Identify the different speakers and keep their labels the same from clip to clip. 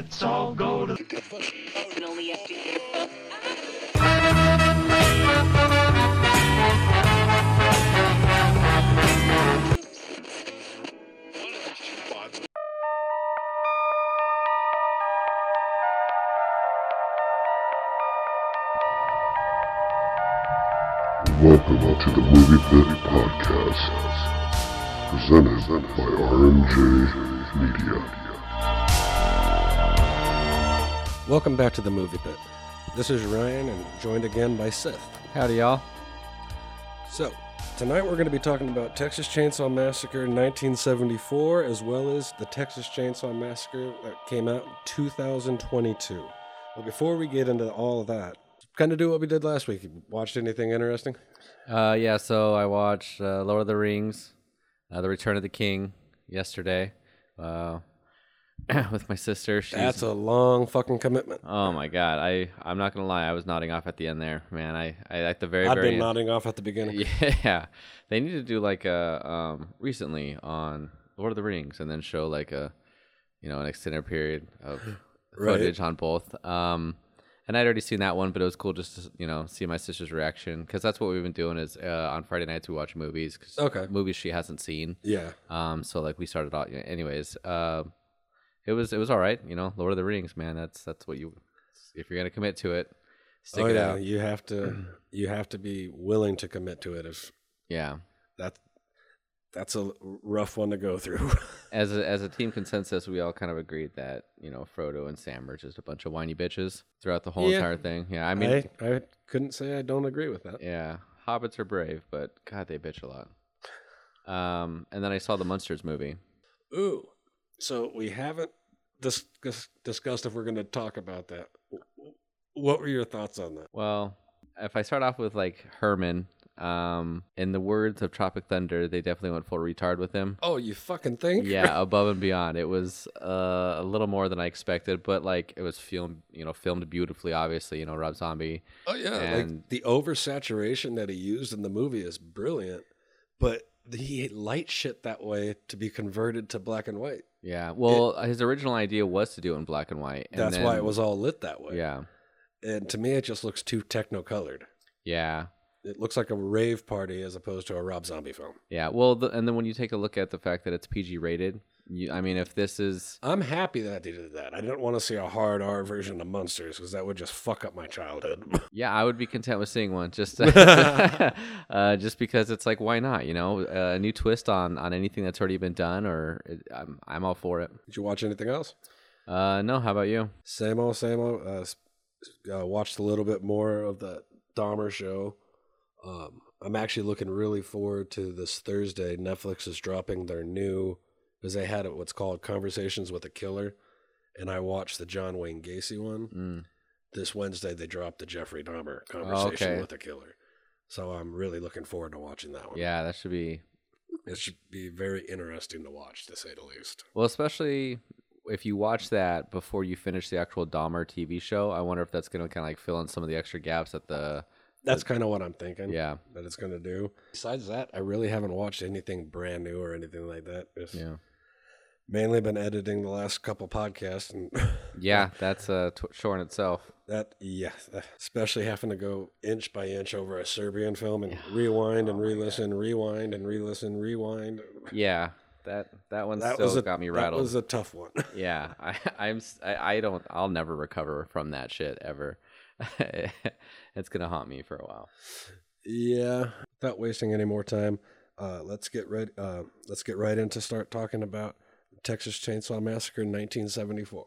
Speaker 1: Let's all go to
Speaker 2: Welcome to the Movie Bit Podcast, presented by RMJ Media.
Speaker 3: Welcome back to the movie bit. This is Ryan and joined again by Seth.
Speaker 4: Howdy, y'all.
Speaker 3: So, tonight we're going to be talking about Texas Chainsaw Massacre 1974 as well as the Texas Chainsaw Massacre that came out in 2022. But before we get into all of that, kind of do what we did last week. You watched anything interesting?
Speaker 4: Uh, yeah, so I watched uh, Lord of the Rings, uh, The Return of the King yesterday uh, with my sister. She's,
Speaker 3: That's a long fucking commitment.
Speaker 4: oh my god, I I'm not gonna lie, I was nodding off at the end there, man. I, I at the very
Speaker 3: I've
Speaker 4: very
Speaker 3: been
Speaker 4: end-
Speaker 3: nodding off at the beginning.
Speaker 4: Yeah, they need to do like a um recently on Lord of the Rings and then show like a you know an extended period of
Speaker 3: Right.
Speaker 4: footage on both. Um, and I'd already seen that one, but it was cool just to you know see my sister's reaction because that's what we've been doing is uh, on Friday nights we watch movies 'cause
Speaker 3: Okay.
Speaker 4: movies she hasn't seen.
Speaker 3: Yeah.
Speaker 4: Um, so like we started off, anyways. Uh, it was it was all right, you know. Lord of the Rings, man. That's that's what you if you're gonna commit to it, stick
Speaker 3: oh
Speaker 4: it
Speaker 3: yeah,
Speaker 4: out.
Speaker 3: you have to you have to be willing to commit to it if
Speaker 4: Yeah.
Speaker 3: that that's a rough one to go through.
Speaker 4: as a, as a team consensus, we all kind of agreed that you know Frodo and Sam were just a bunch of whiny bitches throughout the whole
Speaker 3: Yeah.
Speaker 4: entire thing. Yeah, I mean,
Speaker 3: I, I couldn't say I don't agree with that.
Speaker 4: yeah, hobbits are brave, but God, they bitch a lot. Um, and then I saw the Munsters movie.
Speaker 3: Ooh, so we haven't discuss, discussed if we're going to talk about that. What were your thoughts on that?
Speaker 4: Well, if I start off with like Herman, um, in the words of Tropic Thunder, they definitely went full retard with him.
Speaker 3: Oh, you fucking think?
Speaker 4: yeah, above and beyond. It was uh, a little more than I expected, but like it was filmed, you know, filmed beautifully. Obviously, you know, Rob Zombie.
Speaker 3: Oh yeah,
Speaker 4: And-
Speaker 3: like the oversaturation that he used in the movie is brilliant, but he light shit that way to be converted to black and white.
Speaker 4: Yeah. Well, his original idea was to do it in black and white. And
Speaker 3: That's why it was all lit that way.
Speaker 4: Yeah.
Speaker 3: and to me, it just looks too techno colored.
Speaker 4: Yeah.
Speaker 3: It looks like a rave party as opposed to a Rob Zombie film.
Speaker 4: Yeah. Well, the, and then when you take a look at the fact that it's PG rated, you, I mean, if this is,
Speaker 3: I'm happy that they did that. I didn't want to see a hard R version of Munsters because that would just fuck up my childhood.
Speaker 4: yeah, I would be content with seeing one just, uh, just because it's like, why not? You know, a new twist on on anything that's already been done, or it, I'm I'm all for it.
Speaker 3: Did you watch anything else?
Speaker 4: Uh, no, how about you?
Speaker 3: Same old, same old. Uh, uh, watched a little bit more of the Dahmer show. Um, I'm actually looking really forward to this Thursday. Netflix is dropping their new, because they had what's called Conversations with a Killer, and I watched the John Wayne Gacy one.
Speaker 4: Mm.
Speaker 3: This Wednesday they dropped the Jeffrey Dahmer Conversation
Speaker 4: okay.
Speaker 3: with a Killer. So I'm really looking forward to watching that one.
Speaker 4: Yeah, that should be
Speaker 3: it should be very interesting to watch, to say the least.
Speaker 4: well, especially if you watch that before you finish the actual Dahmer TV show. I wonder if that's gonna kind of like fill in some of the extra gaps at the
Speaker 3: That's kind of what I'm thinking.
Speaker 4: yeah
Speaker 3: that it's going to do. Besides that, I really haven't watched anything brand new or anything like that. Just
Speaker 4: yeah.
Speaker 3: Mainly been editing the last couple podcasts, and
Speaker 4: Yeah, that's a t- show in itself.
Speaker 3: that yeah, especially having to go inch by inch over a Serbian film and rewind and re-listen, rewind and re-listen, rewind.
Speaker 4: Yeah, that that one
Speaker 3: That
Speaker 4: still
Speaker 3: was a,
Speaker 4: got me rattled That
Speaker 3: was a tough one.
Speaker 4: yeah, I, I'm I, I don't I'll never recover from that shit ever. it's gonna haunt me for a while.
Speaker 3: yeah, without wasting any more time, uh, let's get right. Uh, let's get right into start talking about Texas Chainsaw Massacre, in 1974.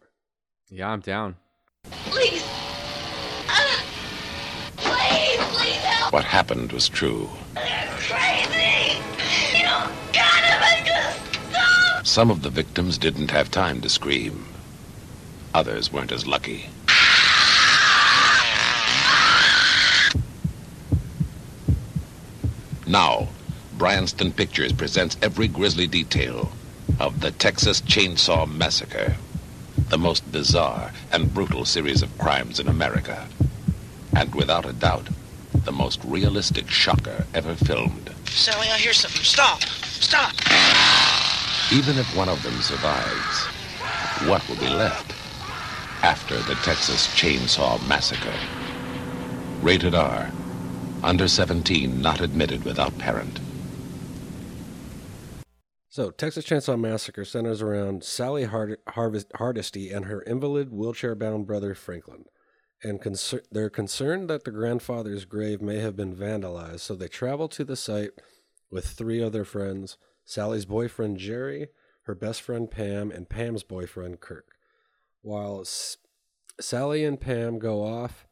Speaker 4: Yeah, I'm down.
Speaker 5: Please. Ah. please, please help.
Speaker 6: What happened was true.
Speaker 5: They're crazy. You know
Speaker 6: Some of the victims didn't have time to scream. Others weren't as lucky. Now, Bryanston Pictures presents every grisly detail of the Texas Chainsaw Massacre, the most bizarre and brutal series of crimes in America, and without a doubt, the most realistic shocker ever filmed.
Speaker 7: Sally, I hear something. Stop! Stop!
Speaker 6: Even if one of them survives, what will be left after the Texas Chainsaw Massacre? Rated R. Under 17, not admitted without parent.
Speaker 3: So, Texas Chainsaw Massacre centers around Sally Hard- Harvest- Hardesty and her invalid, wheelchair bound brother Franklin. And they're concerned that the grandfather's grave may have been vandalized, so they travel to the site with three other friends Sally's boyfriend Jerry, her best friend Pam, and Pam's boyfriend Kirk. While S- Sally and Pam go off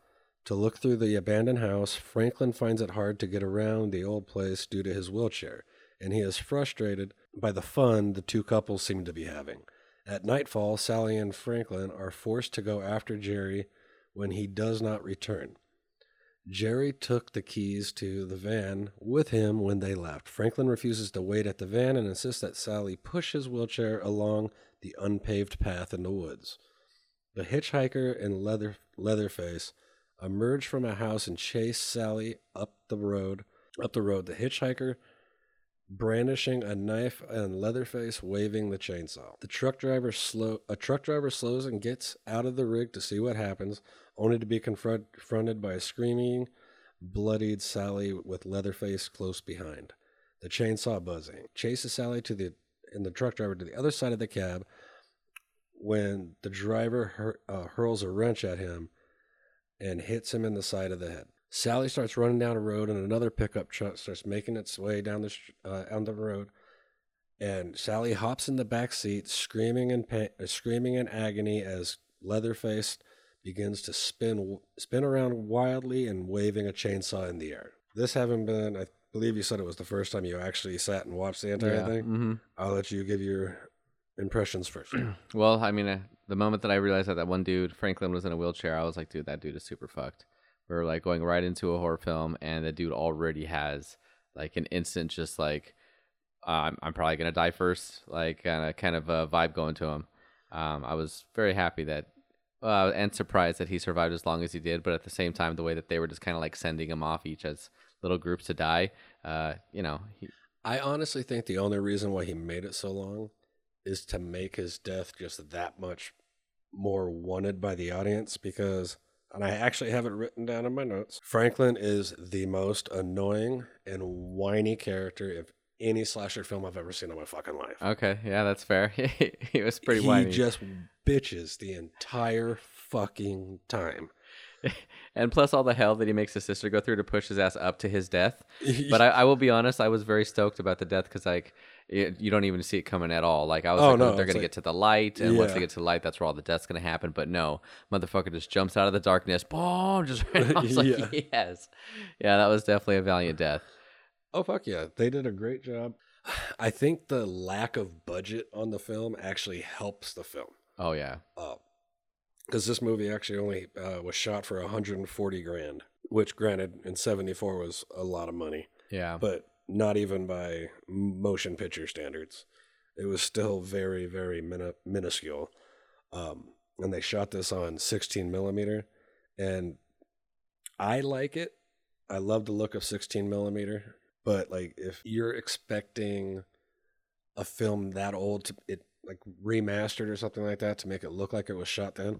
Speaker 3: to look through the abandoned house, Franklin finds it hard to get around the old place due to his wheelchair, and he is frustrated by the fun the two couples seem to be having. At nightfall, Sally and Franklin are forced to go after Jerry when he does not return. Jerry took the keys to the van with him when they left. Franklin refuses to wait at the van and insists that Sally push his wheelchair along the unpaved path in the woods. The hitchhiker and Leather Leatherface emerge from a house and chase Sally up the road. Up the road, the hitchhiker brandishing a knife and Leatherface waving the chainsaw. The truck driver slow a truck driver slows and gets out of the rig to see what happens, only to be confront, confronted by a screaming, bloodied Sally with Leatherface close behind. The chainsaw buzzing chases Sally to the and the truck driver to the other side of the cab. When the driver hur, uh, hurls a wrench at him and hits him in the side of the head. Sally starts running down a road, and another pickup truck starts making its way down the uh, on the road. And Sally hops in the back seat, screaming in pa- uh, screaming in agony as Leatherface begins to spin spin around wildly and waving a chainsaw in the air. This having been, I believe you said it was the first time you actually sat and watched the entire
Speaker 4: Yeah,
Speaker 3: thing.
Speaker 4: mhm.
Speaker 3: I'll let you give your impressions first.
Speaker 4: Well, I mean, uh, the moment that I realized that that one dude, Franklin, was in a wheelchair, I was like, dude, that dude is super fucked. We're like going right into a horror film, and the dude already has like an instant, just like, uh, I'm, I'm probably gonna die first, like kind of a vibe going to him. Um, I was very happy that, uh, and surprised that he survived as long as he did. But at the same time, the way that they were just kind of like sending him off each as little groups to die, uh, you know, he,
Speaker 3: I honestly think the only reason why he made it so long is to make his death just that much more wanted by the audience because and I actually have it written down in my notes. Franklin is the most annoying and whiny character of any slasher film I've ever seen in my fucking life.
Speaker 4: okay, yeah, that's fair. he was pretty
Speaker 3: he
Speaker 4: whiny.
Speaker 3: just bitches the entire fucking time.
Speaker 4: and plus all the hell that he makes his sister go through to push his ass up to his death. But I, I will be honest, I was very stoked about the death because like it, you don't even see it coming at all. Like I was
Speaker 3: Oh,
Speaker 4: like,
Speaker 3: no,
Speaker 4: oh, they're gonna
Speaker 3: like-
Speaker 4: get to the light, and once they get to the light, that's where all the death's gonna happen. But no, motherfucker just jumps out of the darkness, boom, just ran. I was like,
Speaker 3: Yeah.
Speaker 4: yes, yeah, that was definitely a valiant death.
Speaker 3: Oh fuck yeah, they did a great job. I think the lack of budget on the film actually helps the film.
Speaker 4: Oh yeah,
Speaker 3: because this movie actually only uh, was shot for 140 grand, which, granted, in '74 was a lot of money,
Speaker 4: yeah,
Speaker 3: but not even by motion picture standards. It was still very, very min- minuscule. Um, and they shot this on 16 millimeter, and I like it. I love the look of 16 millimeter, but like if you're expecting a film that old to it like remastered or something like that to make it look like it was shot then,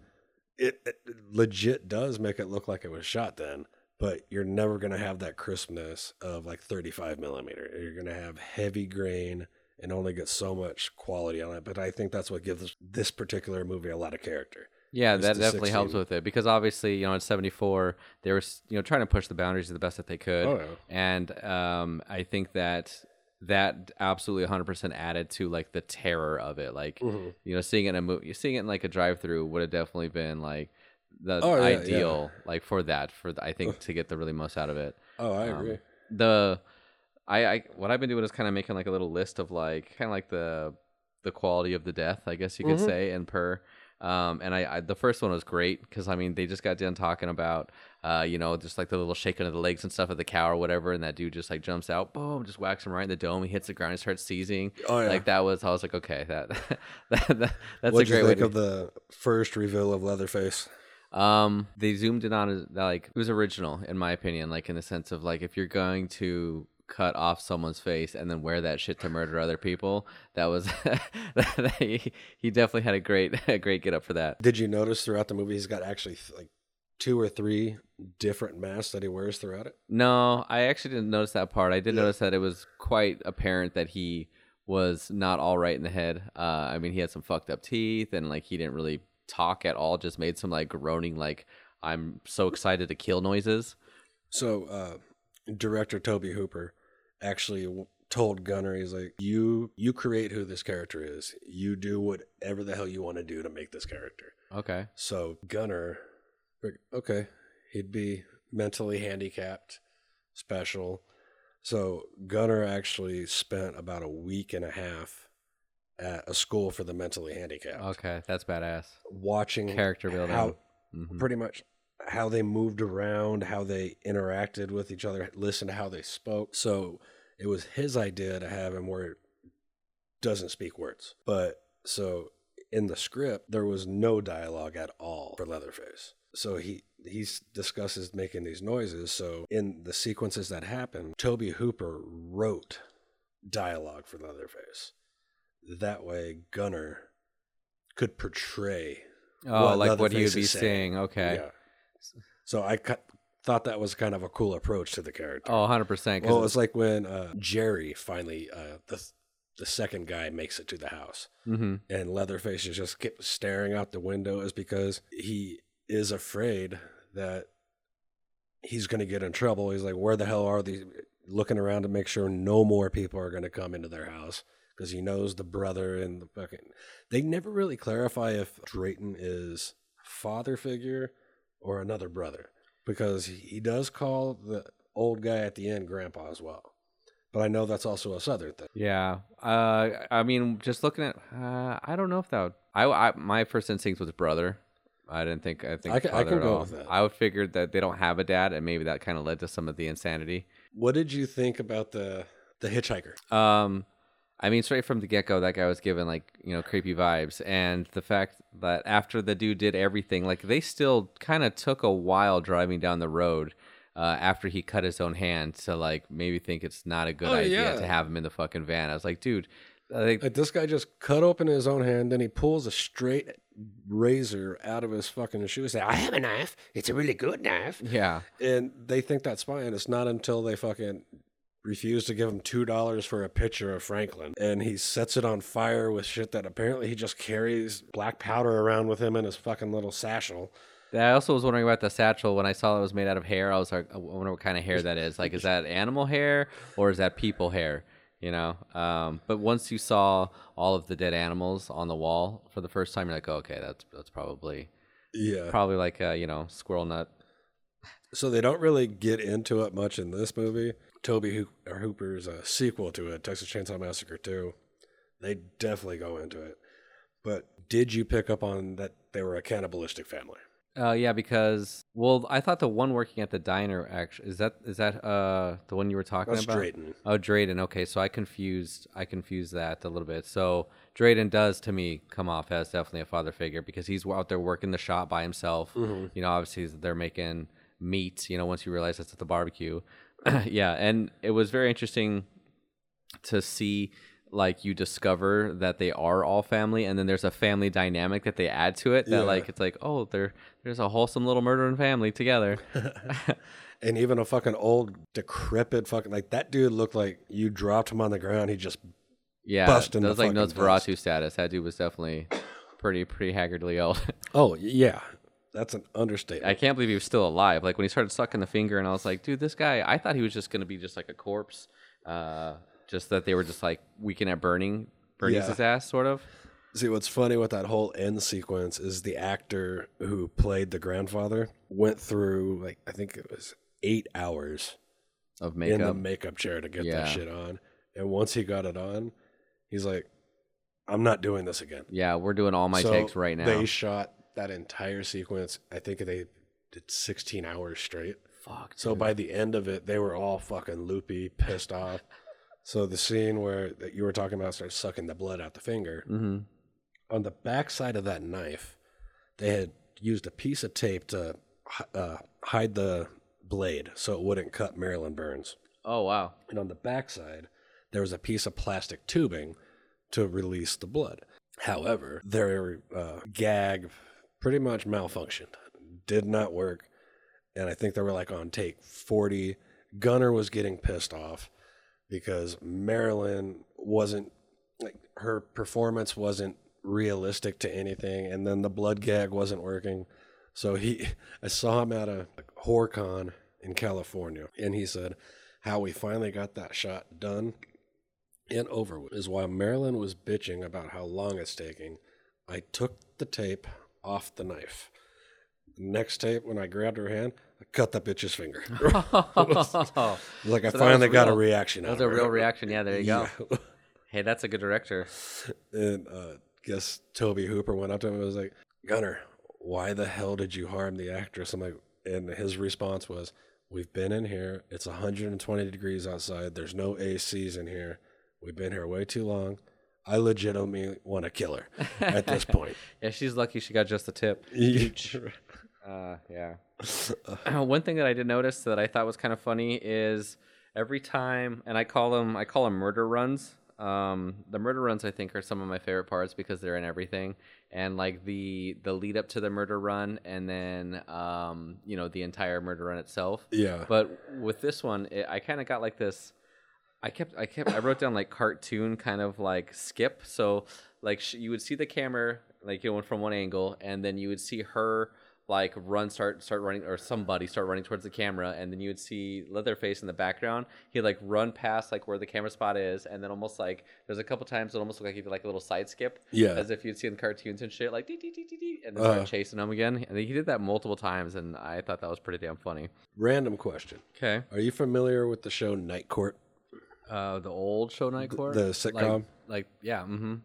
Speaker 3: it, it legit does make it look like it was shot then. But you're never gonna have that crispness of like 35 millimeter. You're gonna have heavy grain and only get so much quality on it. But I think that's what gives this particular movie a lot of character.
Speaker 4: Yeah, that definitely helps with it because obviously, you know, in '74 they were, you know, trying to push the boundaries the best that they could,
Speaker 3: Oh, yeah.
Speaker 4: and um, I think that that absolutely 100% added to like the terror of it. Like,
Speaker 3: Mhm.
Speaker 4: you know, seeing it in a movie, seeing it in like a drive-through would have definitely been like the
Speaker 3: Oh, yeah,
Speaker 4: ideal, like for that, for the, I think to get the really most out of it.
Speaker 3: Oh, I
Speaker 4: Um,
Speaker 3: agree.
Speaker 4: the I, I what I've been doing is kind of making like a little list of like kind of like the the quality of the death, I guess you could say, and per. Um, and I, I the first one was great because I mean they just got done talking about uh, you know just like the little shaking of the legs and stuff of the cow or whatever, and that dude just like jumps out, boom, just whacks him right in the dome. He hits the ground, and starts seizing.
Speaker 3: Oh, yeah.
Speaker 4: like that was I was like okay that, that, that that's
Speaker 3: What'd
Speaker 4: a great
Speaker 3: you
Speaker 4: way
Speaker 3: think
Speaker 4: to
Speaker 3: of the first reveal of Leatherface?
Speaker 4: Um, they zoomed in on it like it was original in my opinion, like in the sense of like if you're going to cut off someone's face and then wear that shit to murder other people, that was he, he definitely had a great a great get up for that.
Speaker 3: Did you notice throughout the movie he's got actually like two or three different masks that he wears throughout it?
Speaker 4: No, I actually didn't notice that part. I did
Speaker 3: Yeah.
Speaker 4: notice that it was quite apparent that he was not all right in the head. Uh, I mean, he had some fucked up teeth and like he didn't really talk at all. Just made some like groaning, like I'm so excited to kill noises.
Speaker 3: So, uh, director Tobe Hooper actually told Gunnar, he's like, "You you create who this character is. You do whatever the hell you want to do to make this character."
Speaker 4: Okay.
Speaker 3: So Gunnar, okay, he'd be mentally handicapped, special. So Gunnar actually spent about a week and a half at a school for the mentally handicapped,
Speaker 4: Okay, that's badass.
Speaker 3: watching
Speaker 4: Character building.
Speaker 3: how
Speaker 4: Mhm.
Speaker 3: pretty much how they moved around, how they interacted with each other, listen to how they spoke. So it was his idea to have him where it doesn't speak words. But so in the script, there was no dialogue at all for Leatherface. So he he discusses making these noises. So in the sequences that happen, Tobe Hooper wrote dialogue for Leatherface. That way, Gunnar could portray
Speaker 4: Oh, like what he'd be saying. Okay.
Speaker 3: yeah. So I cu- thought that was kind of a cool approach to the character.
Speaker 4: Oh, 100%. 'cause
Speaker 3: well, was like when uh, Jerry finally, uh, the the second guy makes it to the house,
Speaker 4: hmm
Speaker 3: and Leatherface is just kept staring out the window, is because he is afraid that he's going to get in trouble. He's like, "Where the hell are these?" Looking around to make sure no more people are going to come into their house because he knows the brother and the fucking. They never really clarify if Drayton is father figure or another brother because he- does call the old guy at the end grandpa as well. But I know that's also a southern thing.
Speaker 4: Yeah. Uh, I mean, just looking at, uh, I don't know if that would, I, I, my first instinct was brother. I didn't think, I think
Speaker 3: I can- I can
Speaker 4: at
Speaker 3: go
Speaker 4: all.
Speaker 3: with that.
Speaker 4: I would figured that they don't have a dad and maybe that kind of led to some of the insanity.
Speaker 3: What did you think about the the hitchhiker?
Speaker 4: Um, I mean, straight from the get go, that guy was given like you know creepy vibes, and the fact that after the dude did everything, like they still kind of took a while driving down the road. Uh, after he cut his own hand, to like maybe think it's not a good
Speaker 3: Oh,
Speaker 4: idea
Speaker 3: yeah.
Speaker 4: to have him in the fucking van. I was like, dude, like,
Speaker 3: Like this guy just cut open his own hand, then he pulls a straight razor out of his fucking shoe. He's like, "I have a knife. It's a really good knife."
Speaker 4: yeah,
Speaker 3: And they think that's fine. It's not until they fucking refuse to give him two dollars for a picture of Franklin, and he sets it on fire with shit that apparently he just carries black powder around with him in his fucking little satchel.
Speaker 4: I also was wondering about the satchel. When I saw it was made out of hair, I was like, I wonder what kind of hair that is. Like, is that animal hair or is that people hair? You know. Um, but once you saw all of the dead animals on the wall for the first time, you're like, oh, okay, that's that's probably
Speaker 3: Yeah.
Speaker 4: probably like a you know squirrel nut.
Speaker 3: So they don't really get into it much in this movie. Tobe or Hooper's a sequel to it, Texas Chainsaw Massacre 2. They definitely go into it. But did you pick up on that they were a cannibalistic family?
Speaker 4: Uh, yeah, because well, I thought the one working at the diner actually is that is that uh the one you were talking
Speaker 3: That's
Speaker 4: about?
Speaker 3: Drayton.
Speaker 4: Oh, Drayton. Okay, so I confused I confused that a little bit. So Drayton does to me come off as definitely a father figure because he's out there working the shop by himself.
Speaker 3: Mm-hmm.
Speaker 4: You know, obviously they're making meat. You know, once you realize it's at the barbecue. yeah, and it was very interesting to see like you discover that they are all family and then there's a family dynamic that they add to it that
Speaker 3: Yeah.
Speaker 4: like it's like oh there there's a wholesome little murdering family together
Speaker 3: And even a fucking old, decrepit fucking, like that dude looked like you dropped him on the ground. He just,
Speaker 4: yeah
Speaker 3: Bust in
Speaker 4: that
Speaker 3: the
Speaker 4: was like Nosferatu status that dude was definitely pretty pretty haggardly old
Speaker 3: oh, yeah. That's an understatement.
Speaker 4: I can't believe he was still alive like when he started sucking the finger and I was like dude this guy I thought he was just gonna be just like a corpse uh just that they were just like weekend at burning burning
Speaker 3: Yeah.
Speaker 4: his ass sort of
Speaker 3: See, what's funny with that whole end sequence is the actor who played the grandfather went through, like, I think it was eight hours
Speaker 4: of makeup.
Speaker 3: in the makeup chair to get
Speaker 4: Yeah.
Speaker 3: that shit on. And once he got it on, he's like, I'm not doing this again.
Speaker 4: Yeah, we're doing all my
Speaker 3: So
Speaker 4: takes right now.
Speaker 3: They shot that entire sequence. I think they did 16 hours straight.
Speaker 4: Fuck.
Speaker 3: So by the end of it, they were all fucking loopy, pissed off. So the scene where that you were talking about starts sucking the blood out the finger.
Speaker 4: hmm
Speaker 3: On the back side of that knife, they had used a piece of tape to uh, hide the blade so it wouldn't cut Marilyn Burns.
Speaker 4: Oh wow.
Speaker 3: And on the backside, there was a piece of plastic tubing to release the blood. However, their uh, gag pretty much malfunctioned, did not work. And I think they were like on take 40. Gunnar was getting pissed off because Marilyn wasn't like her performance wasn't realistic to anything. And then the blood gag wasn't working. So he, I saw him at a HorrorCon in California, and he said, "How we finally got that shot done and over with is while Marilyn was bitching about how long it's taking. I took the tape off the knife. Next tape, when I grabbed her hand, I cut that bitch's finger.
Speaker 4: Oh,
Speaker 3: like I
Speaker 4: So
Speaker 3: finally got a reaction.
Speaker 4: that was a real reaction. Yeah, there you go. Hey, that's a good director.
Speaker 3: and uh, guess Tobe Hooper went up to him and was like, "Gunnar, why the hell did you harm the actress?" I'm like, and his response was, "We've been in here. It's 120 degrees outside. There's no ACs in here. We've been here way too long. I legitimately want to kill her at this point."
Speaker 4: Yeah, she's lucky she got just the tip. Uh, yeah. One thing that I did notice that I thought was kind of funny is every time, and I call them, I call them murder runs. Um, the murder runs I think are some of my favorite parts because they're in everything, and like the the lead up to the murder run, and then um, you know the entire murder run itself.
Speaker 3: yeah.
Speaker 4: But with this one, it, I kind of got like this. I kept, I kept, I wrote down like cartoon kind of like skip. So like sh- you would see the camera like know from one angle, and then you would see her like run, start, start running, or somebody start running towards the camera, and then you would see Leatherface in the background. He'd like run past like where the camera spot is, and then almost like there's a couple times it almost looked like he did like a little side skip,
Speaker 3: Yeah.
Speaker 4: as if you'd see in cartoons and shit, like dee, dee, dee, dee, dee, and then start
Speaker 3: Uh.
Speaker 4: chasing them again. And he did that multiple times, and I thought that was pretty damn funny.
Speaker 3: Random question:
Speaker 4: Okay.
Speaker 3: Are you familiar with the show Night Court?
Speaker 4: Uh, the old show night court,
Speaker 3: the
Speaker 4: Like-
Speaker 3: sitcom?
Speaker 4: like, yeah, mm-hmm.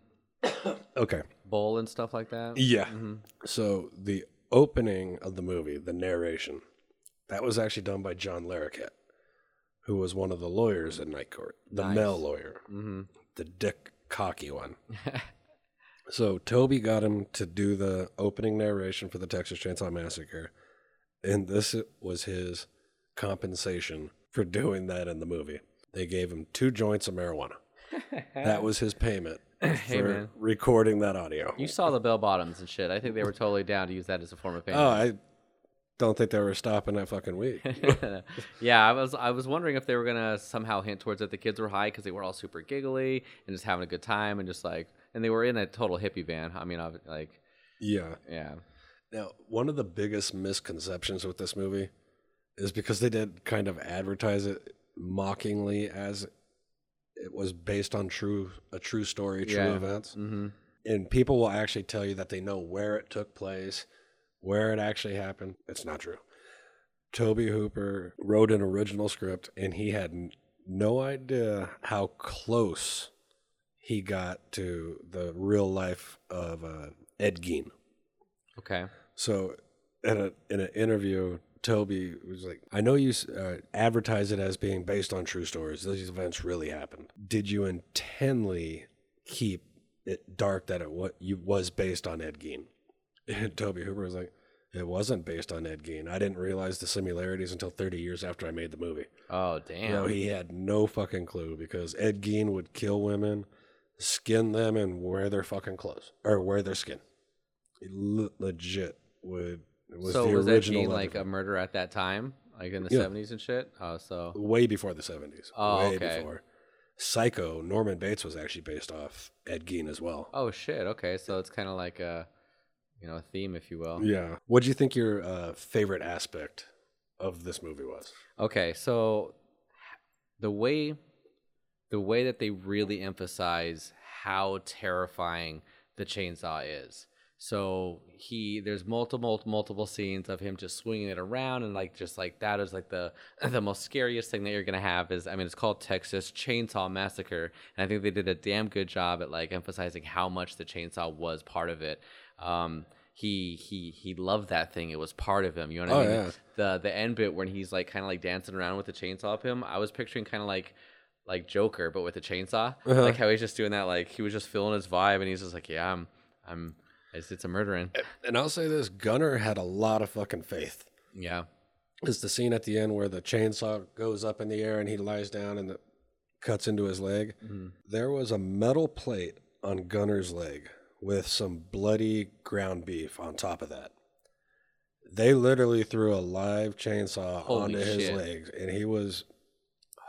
Speaker 3: Okay.
Speaker 4: Bowl and stuff like that.
Speaker 3: Yeah.
Speaker 4: Mhm.
Speaker 3: So the opening of the movie, the narration, that was actually done by John Larroquette, who was one of the lawyers in Night Court, the
Speaker 4: Nice.
Speaker 3: male lawyer,
Speaker 4: Mm-hmm.
Speaker 3: the dick cocky one. So Tobe got him to do the opening narration for the Texas Chainsaw Massacre, and this was his compensation for doing that in the movie. They gave him two joints of marijuana. That was his payment
Speaker 4: Hey,
Speaker 3: for
Speaker 4: man.
Speaker 3: recording that audio.
Speaker 4: You saw the bell bottoms and shit. I think they were totally down to use that as a form of payment.
Speaker 3: Oh, I don't think they were stopping that fucking week.
Speaker 4: yeah, I was I was wondering if they were gonna somehow hint towards that the kids were high because they were all super giggly and just having a good time and just like and they were in a total hippie van. I mean, ob- like
Speaker 3: yeah.
Speaker 4: yeah,
Speaker 3: Now, one of the biggest misconceptions with this movie is because they did kind of advertise it mockingly as it was based on true a true story, true
Speaker 4: Yeah.
Speaker 3: events.
Speaker 4: mm-hmm.
Speaker 3: And people will actually tell you that they know where it took place, where it actually happened. It's not true. Tobe Hooper wrote an original script and he had n- no idea how close he got to the real life of uh, Ed Gein.
Speaker 4: okay,
Speaker 3: So, in a in an interview, Tobe was like, "I know you uh, advertise it as being based on true stories. These events really happened. Did you intently keep it dark that it what you was based on Ed Gein?" And Tobe Hooper was like, "It wasn't based on Ed Gein. I didn't realize the similarities until 30 years after I made the movie.
Speaker 4: oh damn,
Speaker 3: You know, he had no fucking clue because Ed Gein would kill women, skin them, and wear their fucking clothes or wear their skin. He le- legit would. It was
Speaker 4: so
Speaker 3: the
Speaker 4: was that
Speaker 3: original
Speaker 4: being like a murder at that time, like in the
Speaker 3: Yeah.
Speaker 4: seventies and shit? Oh, so
Speaker 3: way before the seventies.
Speaker 4: Oh,
Speaker 3: way
Speaker 4: okay.
Speaker 3: before. Psycho. Norman Bates was actually based off Ed Gein as well.
Speaker 4: oh shit. Okay, so it's kind of like a you know a theme, if you will.
Speaker 3: Yeah. What do you think your uh, favorite aspect of this movie was?
Speaker 4: Okay, so the way the way that they really emphasize how terrifying the chainsaw is. So he there's multiple multiple scenes of him just swinging it around and like just like that is like the the most scariest thing that you're gonna have is I mean it's called Texas Chainsaw Massacre and I think they did a damn good job at like emphasizing how much the chainsaw was part of it. Um, he he he loved that thing. It was part of him. You know what I
Speaker 3: Oh,
Speaker 4: mean?
Speaker 3: yeah.
Speaker 4: The the end bit when he's like kind of like dancing around with the chainsaw up him. I was picturing kind of like like Joker, but with a chainsaw.
Speaker 3: Uh-huh.
Speaker 4: Like how he's just doing that. Like he was just feeling his vibe, and he's just like, yeah, I'm I'm I just did some murdering.
Speaker 3: And I'll say this: Gunnar had a lot of fucking faith.
Speaker 4: Yeah.
Speaker 3: Is the scene at the end where the chainsaw goes up in the air and he lies down and it cuts into his leg? Mm-hmm. There was a metal plate on Gunnar's leg with some bloody ground beef on top of that. They literally threw a live chainsaw
Speaker 4: Holy
Speaker 3: onto his legs, and he was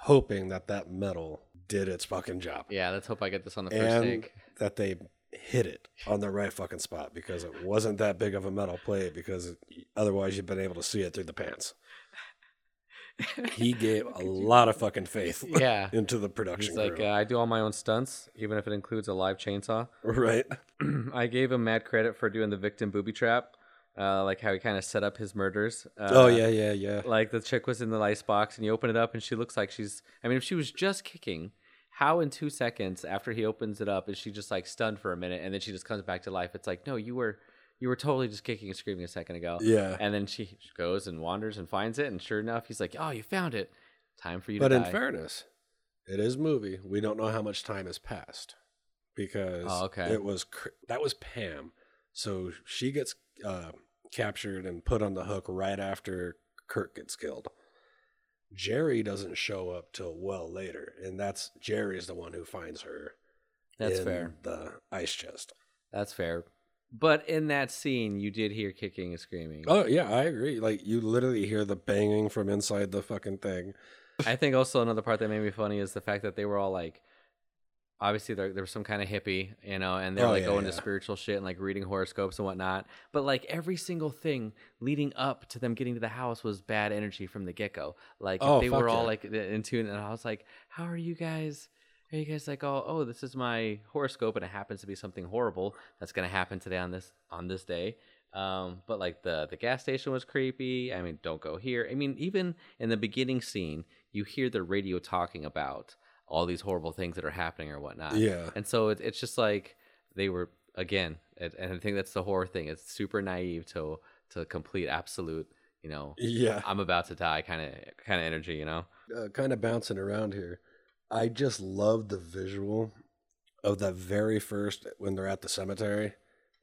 Speaker 3: hoping that that metal did its fucking job.
Speaker 4: Yeah. Let's hope I get this on the first
Speaker 3: and
Speaker 4: take.
Speaker 3: that they hit it on the right fucking spot because it wasn't that big of a metal plate because otherwise you'd been able to see it through the pants. He gave a lot of fucking faith
Speaker 4: Yeah.
Speaker 3: into the production
Speaker 4: He's like,
Speaker 3: crew.
Speaker 4: uh, I do all my own stunts, even if it includes a live chainsaw.
Speaker 3: right?
Speaker 4: I gave him mad credit for doing the victim booby trap, uh, like how he kind of set up his murders. Uh,
Speaker 3: oh yeah, yeah, yeah.
Speaker 4: Like the chick was in the ice box, and you open it up, and she looks like she's. I mean, if she was just kicking, how in two seconds after he opens it up is she just like stunned for a minute, and then she just comes back to life? It's like, no, you were, you were totally just kicking and screaming a second ago.
Speaker 3: Yeah.
Speaker 4: And then she goes and wanders and finds it, and sure enough, he's like, oh, you found it. Time for you
Speaker 3: But
Speaker 4: to
Speaker 3: in
Speaker 4: die.
Speaker 3: fairness, it is movie. We don't know how much time has passed because
Speaker 4: Oh, okay.
Speaker 3: it was that was Pam. So she gets uh, captured and put on the hook right after Kurt gets killed. Jerry doesn't show up till well later, and that's Jerry's the one who finds her.
Speaker 4: That's
Speaker 3: in
Speaker 4: fair.
Speaker 3: The ice chest.
Speaker 4: That's fair. But in that scene, you did hear kicking and screaming.
Speaker 3: Oh yeah, I agree. Like you literally hear the banging from inside the fucking thing.
Speaker 4: I think also another part that made me funny is the fact that they were all like, obviously there, there was some kind of hippie, you know, and they're
Speaker 3: Oh,
Speaker 4: like
Speaker 3: yeah,
Speaker 4: going
Speaker 3: yeah.
Speaker 4: to spiritual shit and like reading horoscopes and whatnot. But like every single thing leading up to them getting to the house was bad energy from the get go. Like
Speaker 3: Oh,
Speaker 4: they were all
Speaker 3: yeah.
Speaker 4: like in tune, and I was like, how are you guys? Are you guys like, oh, oh, this is my horoscope, and it happens to be something horrible that's gonna happen today on this on this day. Um, but like the the gas station was creepy. I mean, don't go here. I mean, even in the beginning scene, you hear the radio talking about all these horrible things that are happening or whatnot.
Speaker 3: Yeah.
Speaker 4: And so it, it's just like they were again, it, and I think that's the horror thing. It's super naive to to complete absolute, you know,
Speaker 3: Yeah.
Speaker 4: I'm about to die kind of kind of energy, you know.
Speaker 3: uh, kind of bouncing around here. I just love the visual of the very first when they're at the cemetery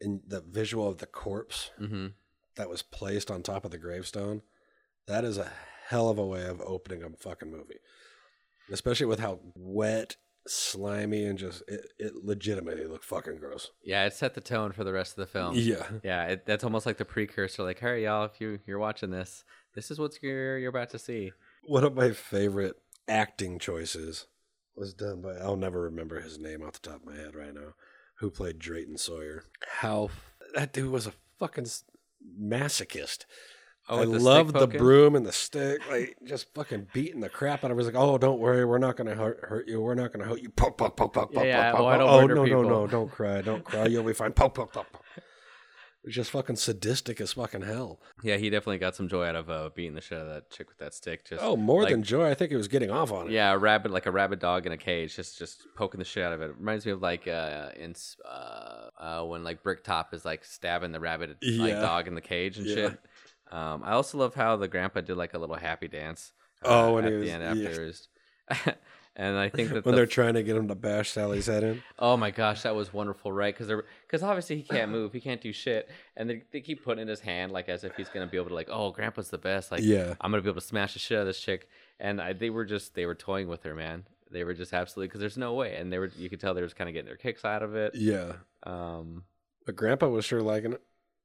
Speaker 3: and the visual of the corpse
Speaker 4: Mm-hmm.
Speaker 3: that was placed on top of the gravestone. That is a hell of a way of opening a fucking movie, especially with how wet, slimy, and just it, it legitimately looked fucking gross.
Speaker 4: Yeah, it set the tone for the rest of the film.
Speaker 3: Yeah,
Speaker 4: Yeah, it, that's almost like the precursor. Like, hey, y'all, if you you're watching this, this is what you're you're about to see.
Speaker 3: one of my favorite acting choices was done by I'll never remember his name off the top of my head right now. Who played Drayton Sawyer? How that dude was a fucking masochist.
Speaker 4: Oh,
Speaker 3: I love the broom and the stick, like just fucking beating the crap out of. It. He's like, "Oh, don't worry, we're not gonna hurt, hurt you. We're not gonna hurt you." Poke, poke, poke, poke,
Speaker 4: Yeah,
Speaker 3: poke,
Speaker 4: yeah,
Speaker 3: poke,
Speaker 4: oh, I
Speaker 3: poke, oh, no,
Speaker 4: people.
Speaker 3: no, no, don't cry, don't cry. You'll be fine. Poke, poke, poke, poke. It's just fucking sadistic as fucking hell.
Speaker 4: Yeah, he definitely got some joy out of uh, beating the shit out of that chick with that stick. Just
Speaker 3: Oh, more
Speaker 4: like-
Speaker 3: than joy. I think he was getting off on it.
Speaker 4: Yeah, a rabbit like a rabid dog in a cage, just just poking the shit out of it. Reminds me of like uh in uh, uh when like Bricktop is like stabbing the rabbit like
Speaker 3: Yeah.
Speaker 4: dog in the cage and
Speaker 3: Yeah.
Speaker 4: shit. Um, I also love how the grandpa did like a little happy dance. uh,
Speaker 3: Oh, when
Speaker 4: at
Speaker 3: he
Speaker 4: the
Speaker 3: was-
Speaker 4: end
Speaker 3: yeah.
Speaker 4: after his. and I think that
Speaker 3: when
Speaker 4: the
Speaker 3: they're trying to get him to bash Sally's head in.
Speaker 4: Oh my gosh, that was wonderful, right? Because they're because obviously he can't move, he can't do shit, and they, they keep putting in his hand like as if he's gonna be able to like, oh, Grandpa's the best, like,
Speaker 3: Yeah.
Speaker 4: I'm gonna be able to smash the shit out of this chick, and I, they were just they were toying with her, man. They were just absolutely because there's no way, and they were you could tell they were just kind of getting their kicks out of it.
Speaker 3: Yeah,
Speaker 4: Um,
Speaker 3: but Grandpa was sure liking it.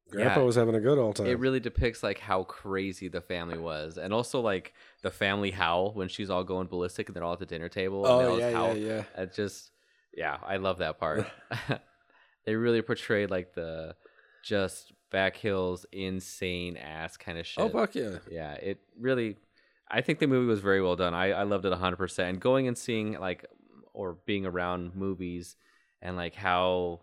Speaker 3: Grandpa
Speaker 4: Yeah.
Speaker 3: was having a good old time.
Speaker 4: it really depicts like how crazy the family was, and also like the family howl when she's all going ballistic and they're all at the dinner table.
Speaker 3: oh yeah,
Speaker 4: just
Speaker 3: yeah, yeah.
Speaker 4: It just, yeah, I love that part. they really portrayed like the just back hills, insane ass kind of oh, shit.
Speaker 3: Oh fuck yeah.
Speaker 4: yeah, it really. I think the movie was very well done. I, I loved it hundred percent. And going and seeing like or being around movies and like how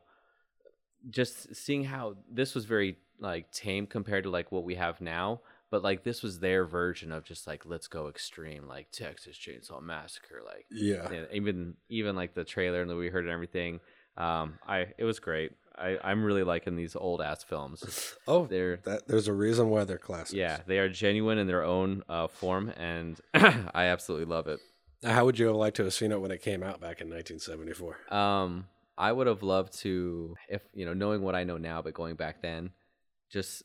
Speaker 4: just seeing how this was very like tame compared to like what we have now but like this was their version of just like let's go extreme like texas chainsaw massacre like
Speaker 3: Yeah.
Speaker 4: even even like the trailer and that we heard and everything um i it was great i i'm really liking these old ass films
Speaker 3: Oh,
Speaker 4: they're
Speaker 3: that there's a reason why they're classics.
Speaker 4: yeah they are genuine in their own uh form and i absolutely love it
Speaker 3: How would you have liked to have seen it when it came out back in 1974?
Speaker 4: Um, I would have loved to, if you know, knowing what I know now, but going back then, just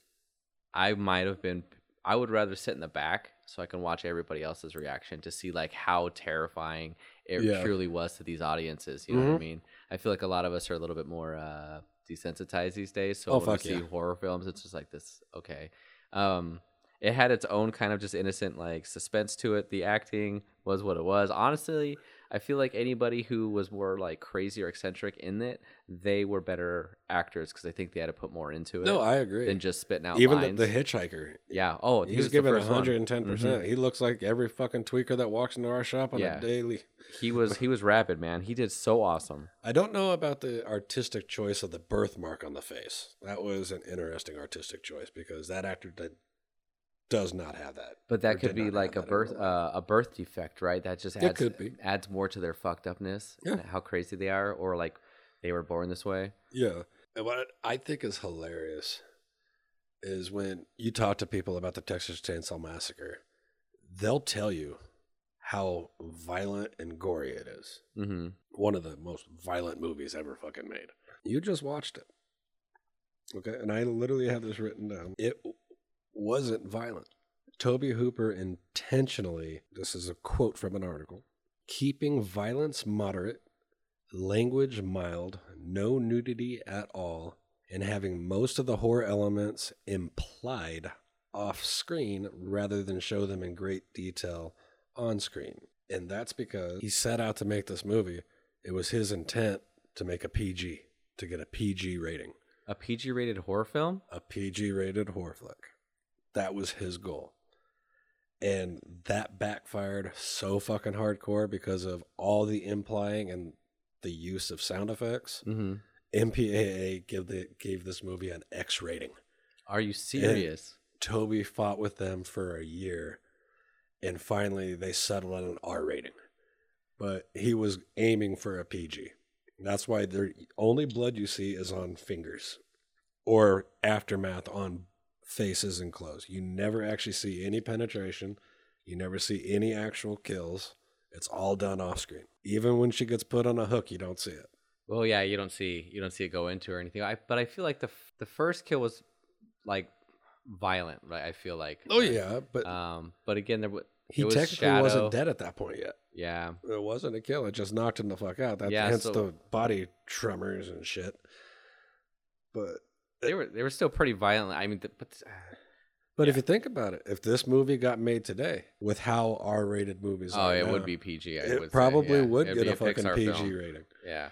Speaker 4: I might have been. I would rather sit in the back so I can watch everybody else's reaction to see like how terrifying it
Speaker 3: Yeah.
Speaker 4: truly was to these audiences. You know what I
Speaker 3: Mhm.
Speaker 4: mean? I feel like a lot of us are a little bit more uh, desensitized these days. So
Speaker 3: Oh,
Speaker 4: when we
Speaker 3: fuck
Speaker 4: see
Speaker 3: yeah.
Speaker 4: horror films, it's just like this. Okay. Um, it had its own kind of just innocent like suspense to it. The acting was what it was. Honestly, I feel like anybody who was more like crazy or eccentric in it, they were better actors because I think they had to put more into it.
Speaker 3: No, I agree.
Speaker 4: than just spitting out
Speaker 3: Even the,
Speaker 4: lines.
Speaker 3: the hitchhiker,
Speaker 4: yeah. Oh, he
Speaker 3: he's
Speaker 4: was the
Speaker 3: given 110. percent
Speaker 4: Mhm.
Speaker 3: He looks like every fucking tweaker that walks into our shop on
Speaker 4: Yeah.
Speaker 3: a daily.
Speaker 4: He was he was rapid, man. He did so awesome.
Speaker 3: I don't know about the artistic choice of the birthmark on the face. That was an interesting artistic choice because that actor did, does not have that.
Speaker 4: But that could be like a
Speaker 3: have that in
Speaker 4: birth uh, a birth defect, right? That just adds
Speaker 3: could be.
Speaker 4: adds more to their fucked upness.
Speaker 3: Yeah.
Speaker 4: How crazy they are, or like they were born this way.
Speaker 3: Yeah. And what I think is hilarious is when you talk to people about the Texas Chainsaw Massacre, they'll tell you how violent and gory it is.
Speaker 4: Mm-hmm.
Speaker 3: One of the most violent movies ever fucking made. You just watched it. Okay. And I literally have this written down. It wasn't violent. Tobe Hooper intentionally, this is a quote from an article, keeping violence moderate, language mild, no nudity at all, and having most of the horror elements implied off screen rather than show them in great detail on screen. And that's because he set out to make this movie. It was his intent to make a PG, to get a PG rating,
Speaker 4: A PG rated horror film.
Speaker 3: a PG rated horror flick. That was his goal. And that backfired so fucking hardcore because of all the implying and the use of sound effects.
Speaker 4: Mm-hmm.
Speaker 3: MPAA gave the gave this movie an X rating.
Speaker 4: Are you serious?
Speaker 3: Tobe fought with them for a year, and finally they settled on an R rating. But he was aiming for a PG. That's why the only blood you see is on fingers or aftermath on faces and clothes. You never actually see any penetration. You never see any actual kills. It's all done off screen. Even when she gets put on a hook, you don't see it.
Speaker 4: Well, yeah, you don't see you don't see it go into or anything. I but I feel like the f- the first kill was like violent, right? I feel like.
Speaker 3: Oh yeah, but
Speaker 4: Um, but again, there was
Speaker 3: he
Speaker 4: was
Speaker 3: technically
Speaker 4: shadow.
Speaker 3: wasn't dead at that point yet.
Speaker 4: Yeah,
Speaker 3: It wasn't a kill. It just knocked him the fuck out. That's
Speaker 4: Yeah,
Speaker 3: hence
Speaker 4: so-
Speaker 3: the body tremors and shit. But
Speaker 4: they were they were still pretty violent. I mean, the, but uh,
Speaker 3: but if you think about it, if this movie got made today with how R-rated movies
Speaker 4: oh,
Speaker 3: are
Speaker 4: it
Speaker 3: now,
Speaker 4: would be PG. I
Speaker 3: it
Speaker 4: would say,
Speaker 3: probably
Speaker 4: yeah.
Speaker 3: would
Speaker 4: It'd
Speaker 3: get
Speaker 4: be
Speaker 3: a fucking
Speaker 4: Pixar
Speaker 3: PG
Speaker 4: film.
Speaker 3: rating.
Speaker 4: Yeah,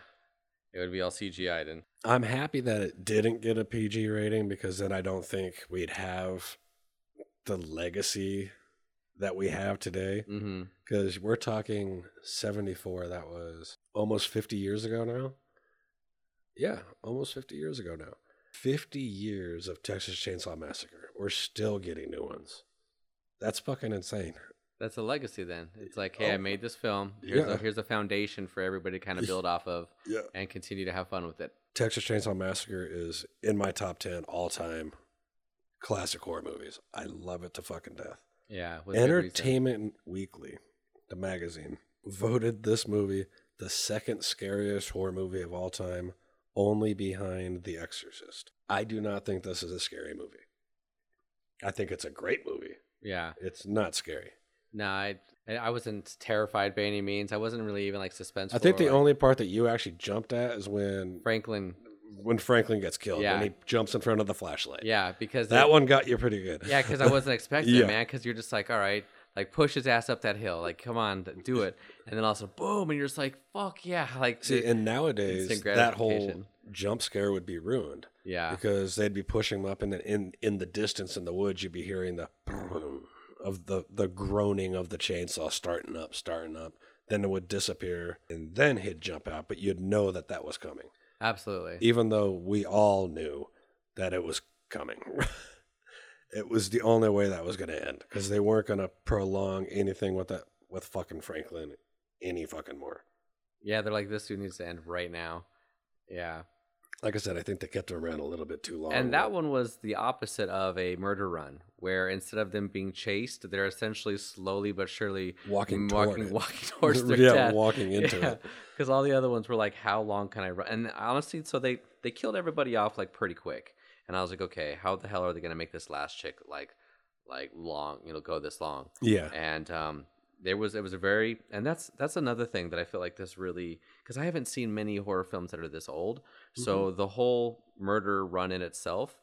Speaker 4: it would be all CGI'd and
Speaker 3: I'm happy that it didn't get a PG rating because then I don't think we'd have the legacy that we have today.
Speaker 4: mm-hmm.
Speaker 3: Because we're talking 74, that was almost 50 years ago now. Yeah, almost 50 years ago now. 50 years of Texas Chainsaw Massacre. We're still getting new ones. That's fucking insane.
Speaker 4: That's a legacy. Then it's like, hey, I
Speaker 3: Oh,
Speaker 4: made this film. Here's
Speaker 3: yeah.
Speaker 4: a here's a foundation for everybody to kind of build off of
Speaker 3: Yeah.
Speaker 4: and continue to have fun with it.
Speaker 3: Texas Chainsaw Massacre is in my top 10 all time classic horror movies. I love it to fucking death.
Speaker 4: Yeah, with good reason.
Speaker 3: Entertainment Weekly, the magazine, voted this movie the second scariest horror movie of all time, only behind The Exorcist. I do not think this is a scary movie. I think it's a great movie.
Speaker 4: Yeah,
Speaker 3: It's not scary.
Speaker 4: no, I I wasn't terrified by any means. I wasn't really even like suspenseful.
Speaker 3: I think the
Speaker 4: like,
Speaker 3: only part that you actually jumped at is when
Speaker 4: Franklin.
Speaker 3: when Franklin gets killed
Speaker 4: Yeah.
Speaker 3: when he jumps in front of the flashlight.
Speaker 4: Yeah, because
Speaker 3: that
Speaker 4: they-
Speaker 3: one got you pretty good.
Speaker 4: Yeah, because I wasn't expecting
Speaker 3: Yeah.
Speaker 4: it, man. Because you're just like, all right, like push his ass up that hill, like come on, do it, and then also boom, and you're just like, fuck yeah, like
Speaker 3: See, and nowadays that whole jump scare would be ruined.
Speaker 4: yeah,
Speaker 3: because they'd be pushing them up and then in in the distance in the woods you'd be hearing the of the the groaning of the chainsaw starting up starting up then it would disappear and then he'd jump out but you'd know that that was coming
Speaker 4: Absolutely.
Speaker 3: even though we all knew that it was coming. it was the only way that was going to end because they weren't going to prolong anything with that with fucking Franklin any fucking more.
Speaker 4: Yeah, they're like this dude needs to end right now. Yeah.
Speaker 3: Like I said, I think they kept him around a little bit too long.
Speaker 4: And that one was the opposite of a murder run, where instead of them being chased, they're essentially slowly but surely
Speaker 3: Walking toward
Speaker 4: walking,
Speaker 3: it.
Speaker 4: walking towards their
Speaker 3: Yeah,
Speaker 4: death.
Speaker 3: walking into it.
Speaker 4: Because all the other ones were like, "How long can I run?" And honestly, so they they killed everybody off like pretty quick. And I was like, "Okay, how the hell are they gonna make this last chick like like long? You know, go this long?"
Speaker 3: yeah,
Speaker 4: and um, there was it was a very and that's that's another thing that I feel like this really because I haven't seen many horror films that are this old. So
Speaker 3: Mm-hmm.
Speaker 4: the whole murder run in itself,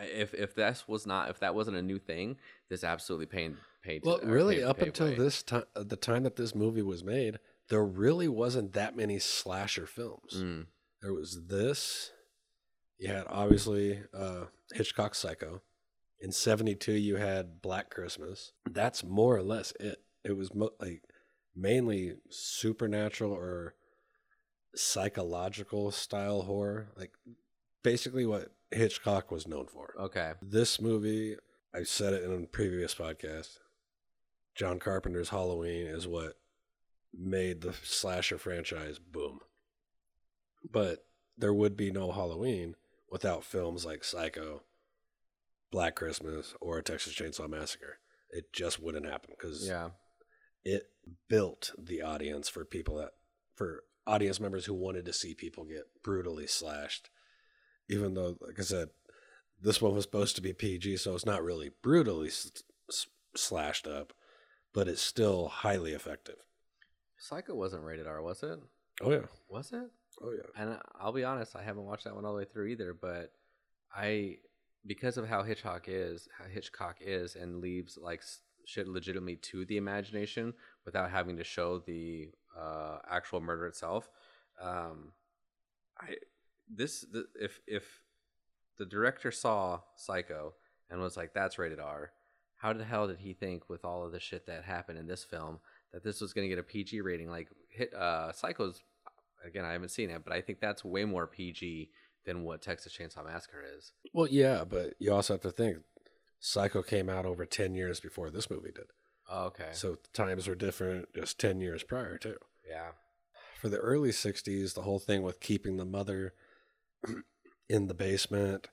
Speaker 4: if if that was not if that wasn't a new thing, this absolutely paid paid.
Speaker 3: Well, really,
Speaker 4: paved-
Speaker 3: up
Speaker 4: paved
Speaker 3: until
Speaker 4: way.
Speaker 3: this time, the time that this movie was made, there really wasn't that many slasher films.
Speaker 4: Mm,
Speaker 3: There was this. You had obviously uh, Hitchcock's Psycho. In '72, you had Black Christmas. That's more or less it. It was mo- like mainly supernatural or psychological style horror, like basically what Hitchcock was known for.
Speaker 4: okay,
Speaker 3: This movie, I said it in a previous podcast. John Carpenter's Halloween is what made the slasher franchise boom. But there would be no Halloween without films like Psycho, Black Christmas, or a Texas Chainsaw Massacre. It just wouldn't happen because
Speaker 4: yeah,
Speaker 3: it built the audience for people that for audience members who wanted to see people get brutally slashed even though like i said this one was supposed to be pg so it's not really brutally s- s- slashed up but it's still highly effective
Speaker 4: Psycho wasn't rated R, was it?
Speaker 3: oh yeah
Speaker 4: Was it?
Speaker 3: oh yeah
Speaker 4: And uh, I'll be honest, I haven't watched that one all the way through either. But I, because of how Hitchcock is, how Hitchcock is, and leaves like shit legitimately to the imagination without having to show the uh, actual murder itself. Um, I this the, if if the director saw Psycho and was like, "That's rated R," how the hell did he think with all of the shit that happened in this film that this was going to get a PG rating? Like, hit uh, Psycho's again, I haven't seen it, but I think that's way more PG than what Texas Chainsaw Massacre is.
Speaker 3: well yeah but you also have to think psycho came out over 10 years before this movie did
Speaker 4: Oh, okay.
Speaker 3: so times were different just 10 years prior too
Speaker 4: yeah.
Speaker 3: for the early 60s the whole thing with keeping the mother in the basement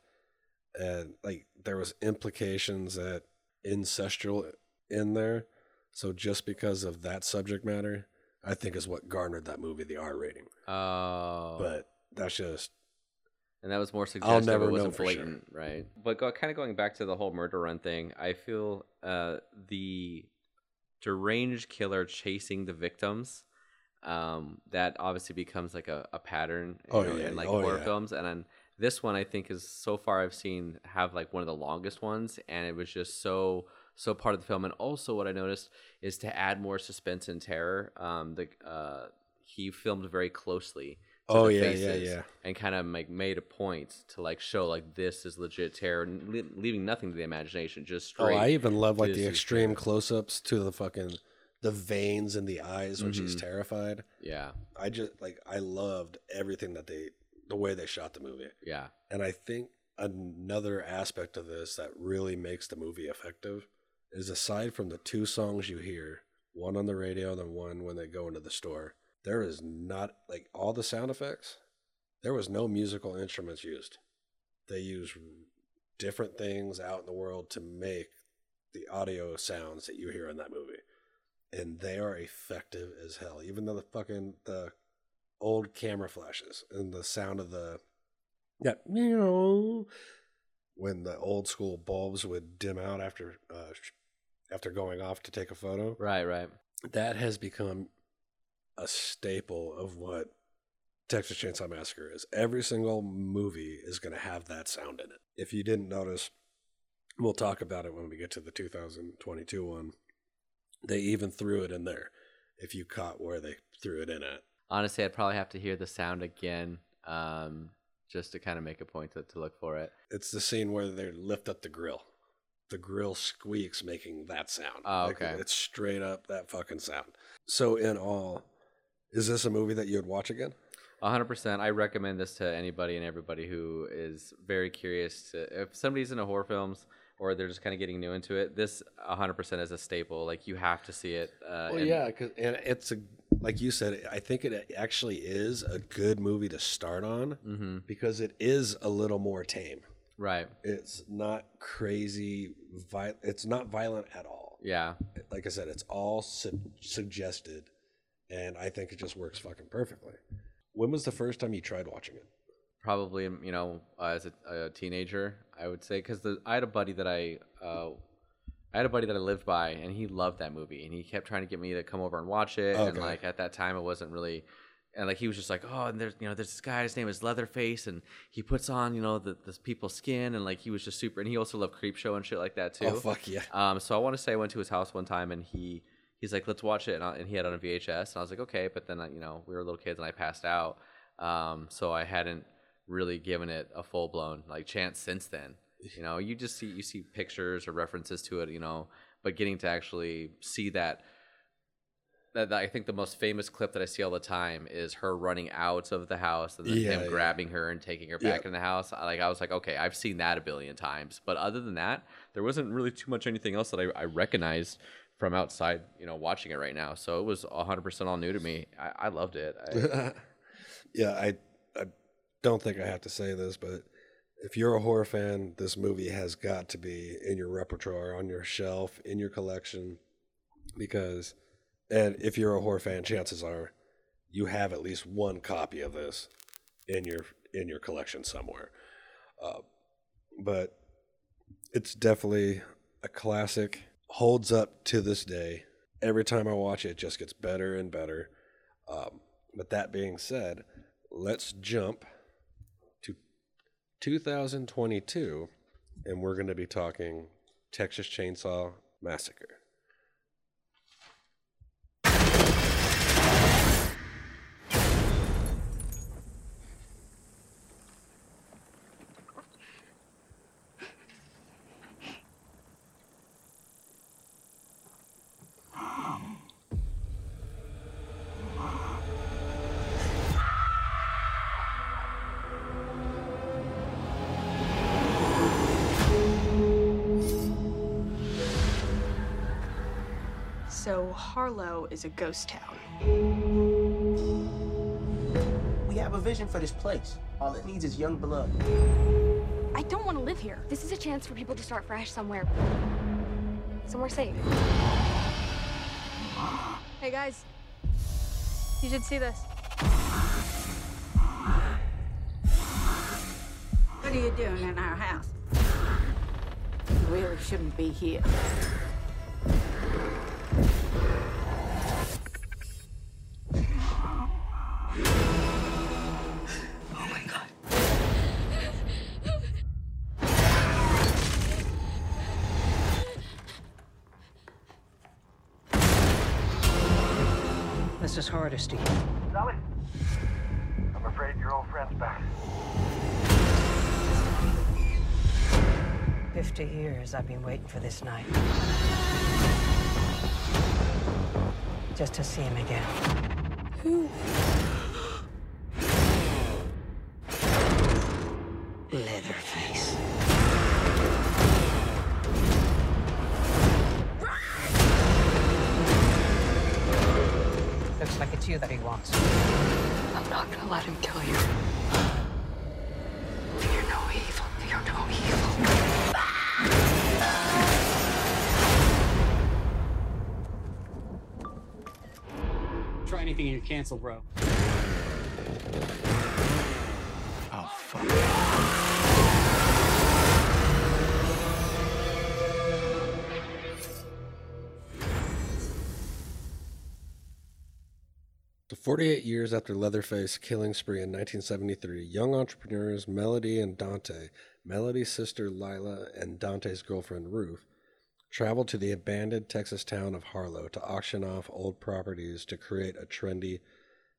Speaker 3: and like there was implications that incestual in there so just because of that subject matter i think is what garnered that movie the r rating
Speaker 4: Oh.
Speaker 3: but that's just
Speaker 4: and that was more suggestive.
Speaker 3: never
Speaker 4: it wasn't
Speaker 3: for sure.
Speaker 4: blatant, right? But go, kind of going back to the whole murder run thing, I feel uh, the deranged killer chasing the victims. Um, that obviously becomes like a, a pattern you
Speaker 3: Oh, yeah.
Speaker 4: in like
Speaker 3: Oh,
Speaker 4: horror
Speaker 3: yeah.
Speaker 4: films, and then this one I think is so far I've seen have like one of the longest ones, and it was just so so part of the film. And also what I noticed is to add more suspense and terror. Um, the uh, he filmed very closely.
Speaker 3: Oh, yeah, yeah,
Speaker 4: faces
Speaker 3: yeah.
Speaker 4: and kind of like made a point to like show like this is legit terror, le- leaving nothing to the imagination, just
Speaker 3: oh i even love like the extreme close-ups to the fucking the veins in the eyes when she's
Speaker 4: Mhm.
Speaker 3: terrified.
Speaker 4: Yeah,
Speaker 3: i just like i loved everything that they the way they shot the movie.
Speaker 4: Yeah,
Speaker 3: And I think another aspect of this that really makes the movie effective is aside from the two songs you hear, one on the radio and then one when they go into the store, there is not like all the sound effects. There was no musical instruments used. They use different things out in the world to make the audio sounds that you hear in that movie. And they are effective as hell. Even though the fucking the old camera flashes and the sound of the yeah, meow, when the old school bulbs would dim out after uh, after going off to take a photo.
Speaker 4: right, right.
Speaker 3: That has become a staple of what Texas Chainsaw Massacre is. Every single movie is going to have that sound in it. If you didn't notice, we'll talk about it when we get to the 2022 one. They even threw it in there. If you caught where they threw it in at.
Speaker 4: Honestly, I'd probably have to hear the sound again, um, just to kind of make a point to, to look for it.
Speaker 3: It's the scene where they lift up the grill. The grill squeaks, making that sound.
Speaker 4: Oh,
Speaker 3: Like,
Speaker 4: okay.
Speaker 3: it's straight up that fucking sound. So, in all, is this a movie that you'd watch again?
Speaker 4: hundred percent. I recommend this to anybody and everybody who is very curious. To, if somebody's into horror films or they're just kind of getting new into it, this hundred percent is a staple. Like you have to see it. Uh,
Speaker 3: Well,
Speaker 4: and-
Speaker 3: yeah, 'cause- and it's a like you said. I think it actually is a good movie to start on
Speaker 4: Mhm.
Speaker 3: because it is a little more tame.
Speaker 4: Right.
Speaker 3: It's not crazy. Vi- it's not violent at all.
Speaker 4: Yeah.
Speaker 3: Like I said, it's all su- suggested, and I think it just works fucking perfectly. When was the first time you tried watching it?
Speaker 4: Probably, you know, uh, as a, a teenager, I would say, because I had a buddy that I, uh, I had a buddy that I lived by, and he loved that movie, and he kept trying to get me to come over and watch it.
Speaker 3: okay.
Speaker 4: And like at that time, it wasn't really, and like he was just like, oh, and there's, you know, there's this guy, his name is Leatherface, and he puts on, you know, the this people's skin, and like he was just super, and he also loved Creepshow and shit like that too.
Speaker 3: Oh fuck yeah!
Speaker 4: Um, so I want to say I went to his house one time and he he's like, let's watch it, and, I, and he had it on a VHS, and I was like, okay, but then I, you know we were little kids and I passed out, um, so I hadn't really given it a full blown like chance since then. You know, you just see you see pictures or references to it, you know, but getting to actually see that. That, that I think the most famous clip that I see all the time is her running out of the house and then
Speaker 3: Yeah,
Speaker 4: him
Speaker 3: yeah.
Speaker 4: grabbing her and taking her
Speaker 3: Yeah.
Speaker 4: back in the house. I- Like I was like, okay, I've seen that a billion times, but other than that, there wasn't really too much anything else that I, I recognized from outside, you know, watching it right now. So it was 100% all new to me. I, I loved it. I,
Speaker 3: yeah, I I don't think I have to say this, but if you're a horror fan, this movie has got to be in your repertoire, on your shelf, in your collection, because, and if you're a horror fan, chances are you have at least one copy of this in your in your collection somewhere. Uh, but it's definitely a classic. Holds up to this day. Every time I watch it, it just gets better and better. Um, but that being said, let's jump to 2022, and we're going to be talking Texas Chainsaw Massacre.
Speaker 8: Is a ghost town.
Speaker 9: We have a vision for this place. All it needs is young blood.
Speaker 10: I don't want to live here. This is a chance for people to start fresh somewhere. Somewhere safe.
Speaker 8: Hey guys, you should see this.
Speaker 11: What are you doing in our house? You really shouldn't be here. Hardesty.
Speaker 12: Sally? I'm afraid your old friend's back.
Speaker 11: Fifty years I've been waiting for this night. Just to see him again.
Speaker 8: Who?
Speaker 13: Try anything and you're canceled, bro.
Speaker 12: Oh, fuck.
Speaker 3: So 48 years after Leatherface killing spree in 1973, young entrepreneurs Melody and Dante, Melody's sister Lila and Dante's girlfriend Ruth, traveled to the abandoned Texas town of Harlow to auction off old properties to create a trendy,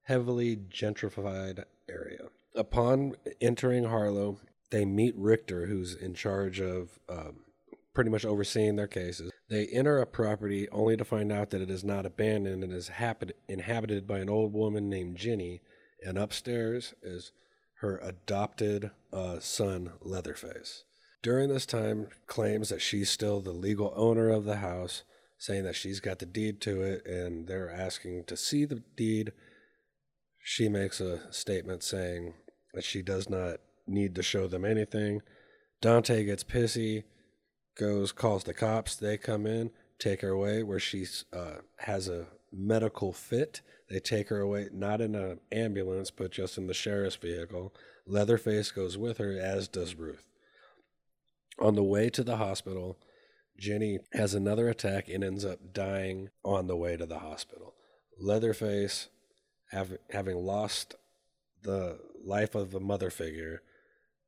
Speaker 3: heavily gentrified area. Upon entering Harlow, they meet Richter, who's in charge of um, pretty much overseeing their cases. They enter a property only to find out that it is not abandoned and is habit- inhabited by an old woman named Ginny and upstairs is her adopted uh, son, Leatherface. During this time, claims that she's still the legal owner of the house, saying that she's got the deed to it, and they're asking to see the deed. She makes a statement saying that she does not need to show them anything. Dante gets pissy, goes, calls the cops. They come in, take her away, where she uh, has a medical fit. They take her away, not in an ambulance, but just in the sheriff's vehicle. Leatherface goes with her, as does Ruth. On the way to the hospital, Ginny has another attack and ends up dying on the way to the hospital. Leatherface, have, having lost the life of a mother figure,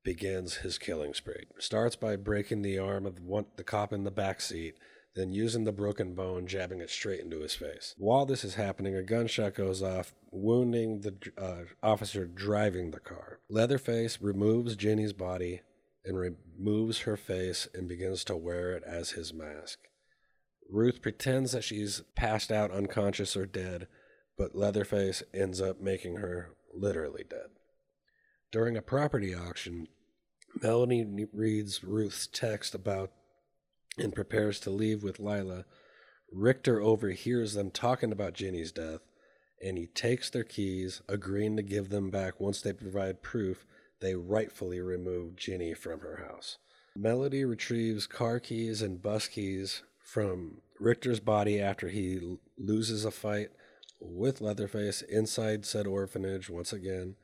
Speaker 3: begins his killing spree. Starts by breaking the arm of one, the cop in the back seat, then using the broken bone, jabbing it straight into his face. While this is happening, a gunshot goes off, wounding the uh, officer driving the car. Leatherface removes Ginny's body and removes her face and begins to wear it as his mask. Ruth pretends that she's passed out unconscious or dead, but Leatherface ends up making her literally dead. During a property auction, Melanie reads Ruth's text about and prepares to leave with Lila. Richter overhears them talking about Ginny's death, and he takes their keys, agreeing to give them back once they provide proof they rightfully removed Ginny from her house. Melody retrieves car keys and bus keys from Richter's body after he loses a fight with Leatherface inside said orphanage once again,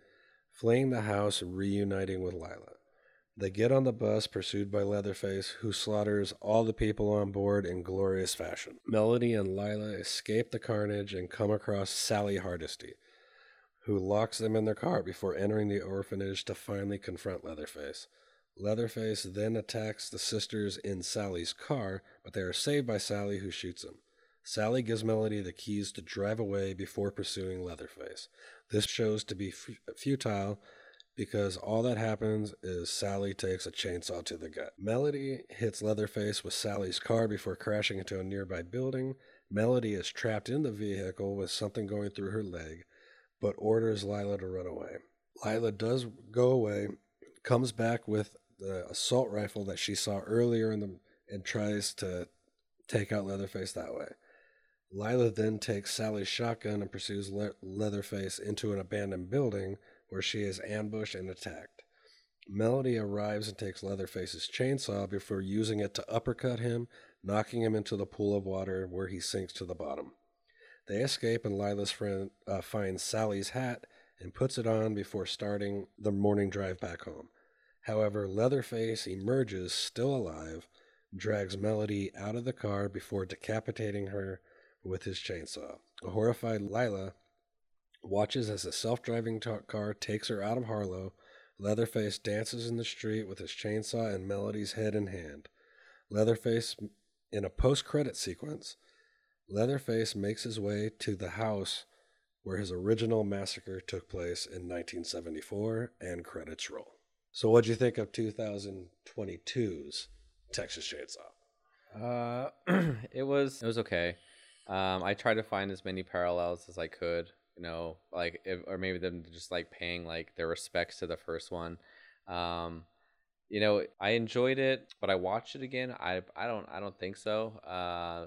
Speaker 3: fleeing the house, reuniting with Lila. They get on the bus, pursued by Leatherface, who slaughters all the people on board in glorious fashion. Melody and Lila escape the carnage and come across Sally Hardesty, who locks them in their car before entering the orphanage to finally confront Leatherface. Leatherface then attacks the sisters in Sally's car, but they are saved by Sally, who shoots him. Sally gives Melody the keys to drive away before pursuing Leatherface. This shows to be fu- futile because all that happens is Sally takes a chainsaw to the gut. Melody hits Leatherface with Sally's car before crashing into a nearby building. Melody is trapped in the vehicle with something going through her leg, but orders Lila to run away. Lila does go away, comes back with the assault rifle that she saw earlier in the and tries to take out Leatherface that way. Lila then takes Sally's shotgun and pursues Le- Leatherface into an abandoned building where she is ambushed and attacked. Melody arrives and takes Leatherface's chainsaw before using it to uppercut him, knocking him into the pool of water where he sinks to the bottom. They escape, and Lila's friend uh, finds Sally's hat and puts it on before starting the morning drive back home. However, Leatherface emerges still alive, drags Melody out of the car before decapitating her with his chainsaw. A horrified Lila watches as a self driving car takes her out of Harlow. Leatherface dances in the street with his chainsaw and Melody's head in hand. Leatherface, in a post credit sequence, Leatherface makes his way to the house where his original massacre took place in 1974 and credits roll. So, what'd you think of 2022's Texas Chainsaw?
Speaker 4: Uh, it was it was okay. Um, I tried to find as many parallels as I could, you know, like if, or maybe them just like paying like their respects to the first one. Um, you know, I enjoyed it, but I watched it again. I I don't I don't think so. Uh,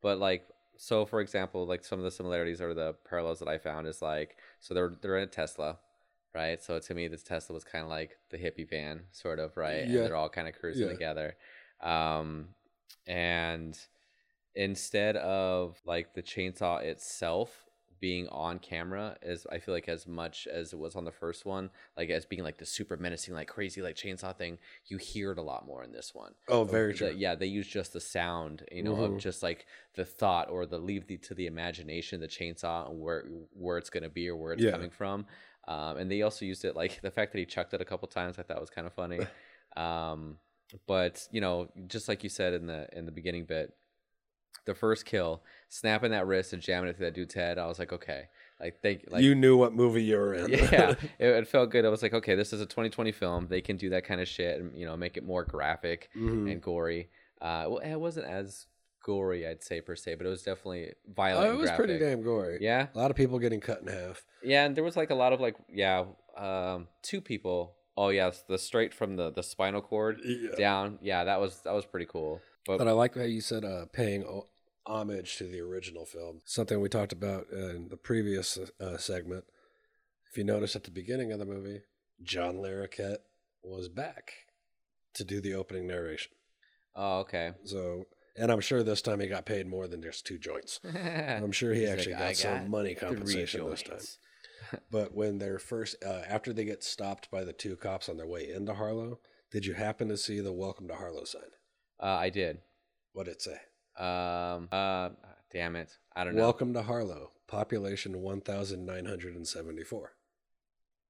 Speaker 4: but like so, for example, like some of the similarities or the parallels that I found is like so they're they're in a Tesla, right? So to me, this Tesla was kind of like the hippie van, sort of, right? And
Speaker 3: Yeah.
Speaker 4: they're all kind of cruising
Speaker 3: Yeah.
Speaker 4: together. Um, and instead of like the chainsaw itself being on camera as I feel like as much as it was on the first one, like as being like the super menacing, like crazy, like chainsaw thing, you hear it a lot more in this one.
Speaker 3: Oh, very true.
Speaker 4: yeah, they use just the sound, you know,
Speaker 3: Mhm.
Speaker 4: of just like the thought or the leave the, to the imagination, the chainsaw and where where it's gonna be or where it's
Speaker 3: Yeah.
Speaker 4: coming from. Um, and they also used it like the fact that he chucked it a couple times, I thought was kind of funny. um, but you know, just like you said in the in the beginning bit, the first kill, snapping that wrist and jamming it to that dude's head, I was like, okay, like thank like
Speaker 3: you knew what movie you were in.
Speaker 4: yeah, it, it felt good. I was like, okay, this is a 2020 film. They can do that kind of shit and you know make it more graphic
Speaker 3: Mhm.
Speaker 4: and gory. Uh, well, it wasn't as gory, I'd say per se, but it was definitely violent.
Speaker 3: Oh, it was pretty damn gory.
Speaker 4: Yeah,
Speaker 3: A lot of people getting cut in half.
Speaker 4: yeah, and there was like a lot of like yeah, um, two people. Oh yeah, the straight from the the spinal cord
Speaker 3: Yeah.
Speaker 4: down. Yeah, that was that was pretty cool. But,
Speaker 3: But I like how you said uh, paying homage to the original film. Something we talked about in the previous uh, segment. If you notice at the beginning of the movie, John Larroquette was back to do the opening narration.
Speaker 4: oh okay.
Speaker 3: So, and I'm sure this time he got paid more than just two joints. I'm sure he actually
Speaker 4: like,
Speaker 3: got,
Speaker 4: "I
Speaker 3: some
Speaker 4: got
Speaker 3: money compensation this time. But when they're first, uh, after they get stopped by the two cops on their way into Harlow, did you happen to see the "Welcome to Harlow" sign?
Speaker 4: Uh, I did.
Speaker 3: What did it say?
Speaker 4: Um. Uh. Damn it. I don't know.
Speaker 3: Welcome to Harlow, population 1,974.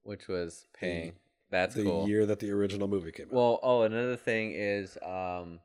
Speaker 4: Which was paying. That's
Speaker 3: the
Speaker 4: cool.
Speaker 3: year that the original movie came out.
Speaker 4: Well, oh, another thing is, um,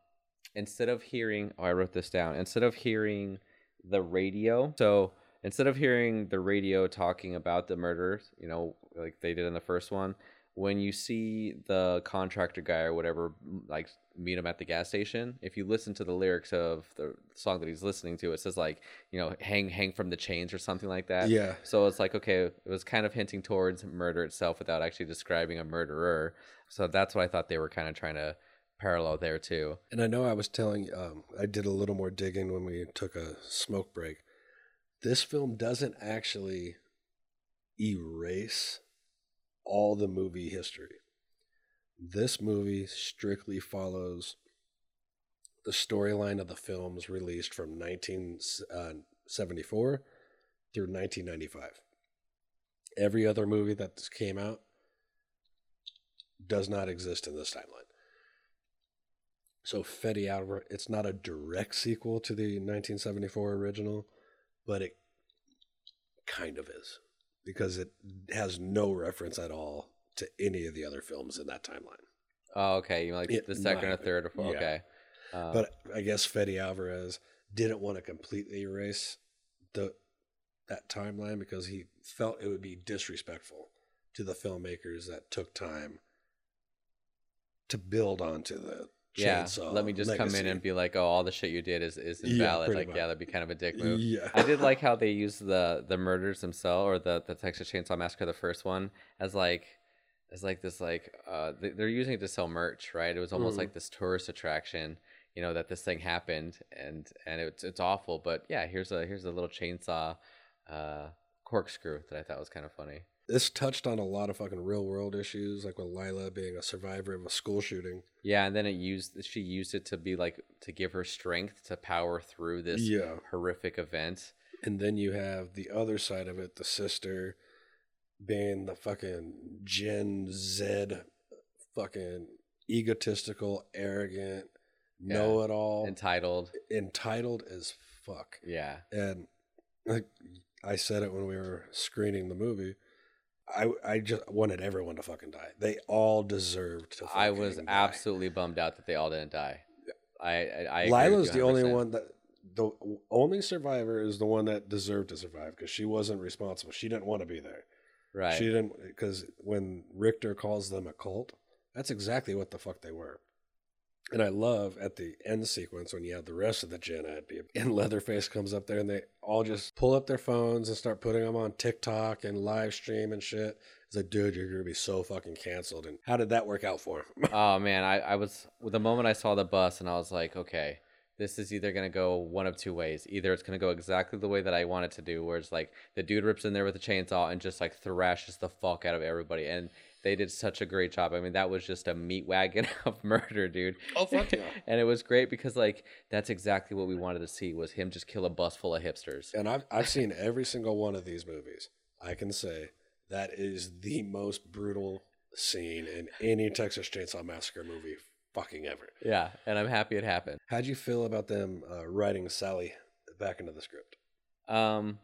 Speaker 4: instead of hearing, oh, I wrote this down. Instead of hearing the radio, so instead of hearing the radio talking about the murders, you know, like they did in the first one, when you see the contractor guy or whatever, like meet him at the gas station, if you listen to the lyrics of the song that he's listening to, it says like, you know, hang, hang from the chains or something like that.
Speaker 3: Yeah.
Speaker 4: So it's like, okay, it was kind of hinting towards murder itself without actually describing a murderer. So that's what I thought they were kind of trying to parallel there too.
Speaker 3: and I know I was telling, um, I did a little more digging when we took a smoke break. This film doesn't actually erase all the movie history. This movie strictly follows the storyline of the films released from 1974 uh, through 1995. Every other movie that came out does not exist in this timeline. So Fede Alvarez, it's not a direct sequel to the 1974 original, but it kind of is because it has no reference at all to any of the other films in that timeline.
Speaker 4: Oh, okay. You like
Speaker 3: It
Speaker 4: the second or third or fourth.
Speaker 3: yeah.
Speaker 4: Okay. Uh,
Speaker 3: but I guess Fede Alvarez didn't want to completely erase the that timeline because he felt it would be disrespectful to the filmmakers that took time to build onto the
Speaker 4: yeah.
Speaker 3: chainsaw.
Speaker 4: Let me just come in and be like, oh, all the shit you did is, is invalid.
Speaker 3: pretty
Speaker 4: like,
Speaker 3: much.
Speaker 4: yeah, that'd be kind of a dick move.
Speaker 3: Yeah.
Speaker 4: I did like how they used the the murders themselves or the, the Texas Chainsaw Massacre, the first one, as like as like this like uh they- they're using it to sell merch, right? It was almost
Speaker 3: Mhm.
Speaker 4: like this tourist attraction, you know, that this thing happened and and it's it's awful, but yeah, here's a here's a little chainsaw uh corkscrew that I thought was kind of funny.
Speaker 3: This touched on a lot of fucking real world issues, like with Lila being a survivor of a school shooting.
Speaker 4: Yeah, and then it used she used it to be like to give her strength to power through this
Speaker 3: Yeah.
Speaker 4: horrific event.
Speaker 3: And then you have the other side of it, the sister being the fucking Gen Z, fucking egotistical, arrogant,
Speaker 4: Yeah.
Speaker 3: know it all,
Speaker 4: Entitled.
Speaker 3: entitled as fuck.
Speaker 4: Yeah.
Speaker 3: And like I said it when we were screening the movie, I I just wanted everyone to fucking die. They all deserved to.
Speaker 4: I was
Speaker 3: die.
Speaker 4: absolutely bummed out that they all didn't die. I I, I
Speaker 3: Lila's the only one that the only survivor is the one that deserved to survive because she wasn't responsible. She didn't want to be there.
Speaker 4: Right.
Speaker 3: She didn't because when Richter calls them a cult, that's exactly what the fuck they were. And I love at the end sequence when you have the rest of the Gen Ed people and Leatherface comes up there and they all just pull up their phones and start putting them on TikTok and live stream and shit. It's like, dude, you're gonna be so fucking canceled. And how did that work out for him?
Speaker 4: oh man, I, I was the moment I saw the bus and I was like, okay, this is either gonna go one of two ways. Either it's gonna go exactly the way that I want it to do, where it's like the dude rips in there with a chainsaw and just like thrashes the fuck out of everybody. And they did such a great job. I mean, that was just a meat wagon of murder, dude.
Speaker 3: Oh, fuck yeah.
Speaker 4: and it was great because like that's exactly what we wanted to see was him just kill a bus full of hipsters.
Speaker 3: And I've I've seen every single one of these movies. I can say that is the most brutal scene in any Texas Chainsaw Massacre movie fucking ever.
Speaker 4: Yeah, and I'm happy it happened.
Speaker 3: How'd you feel about them uh, writing Sally back into the script?
Speaker 4: Um,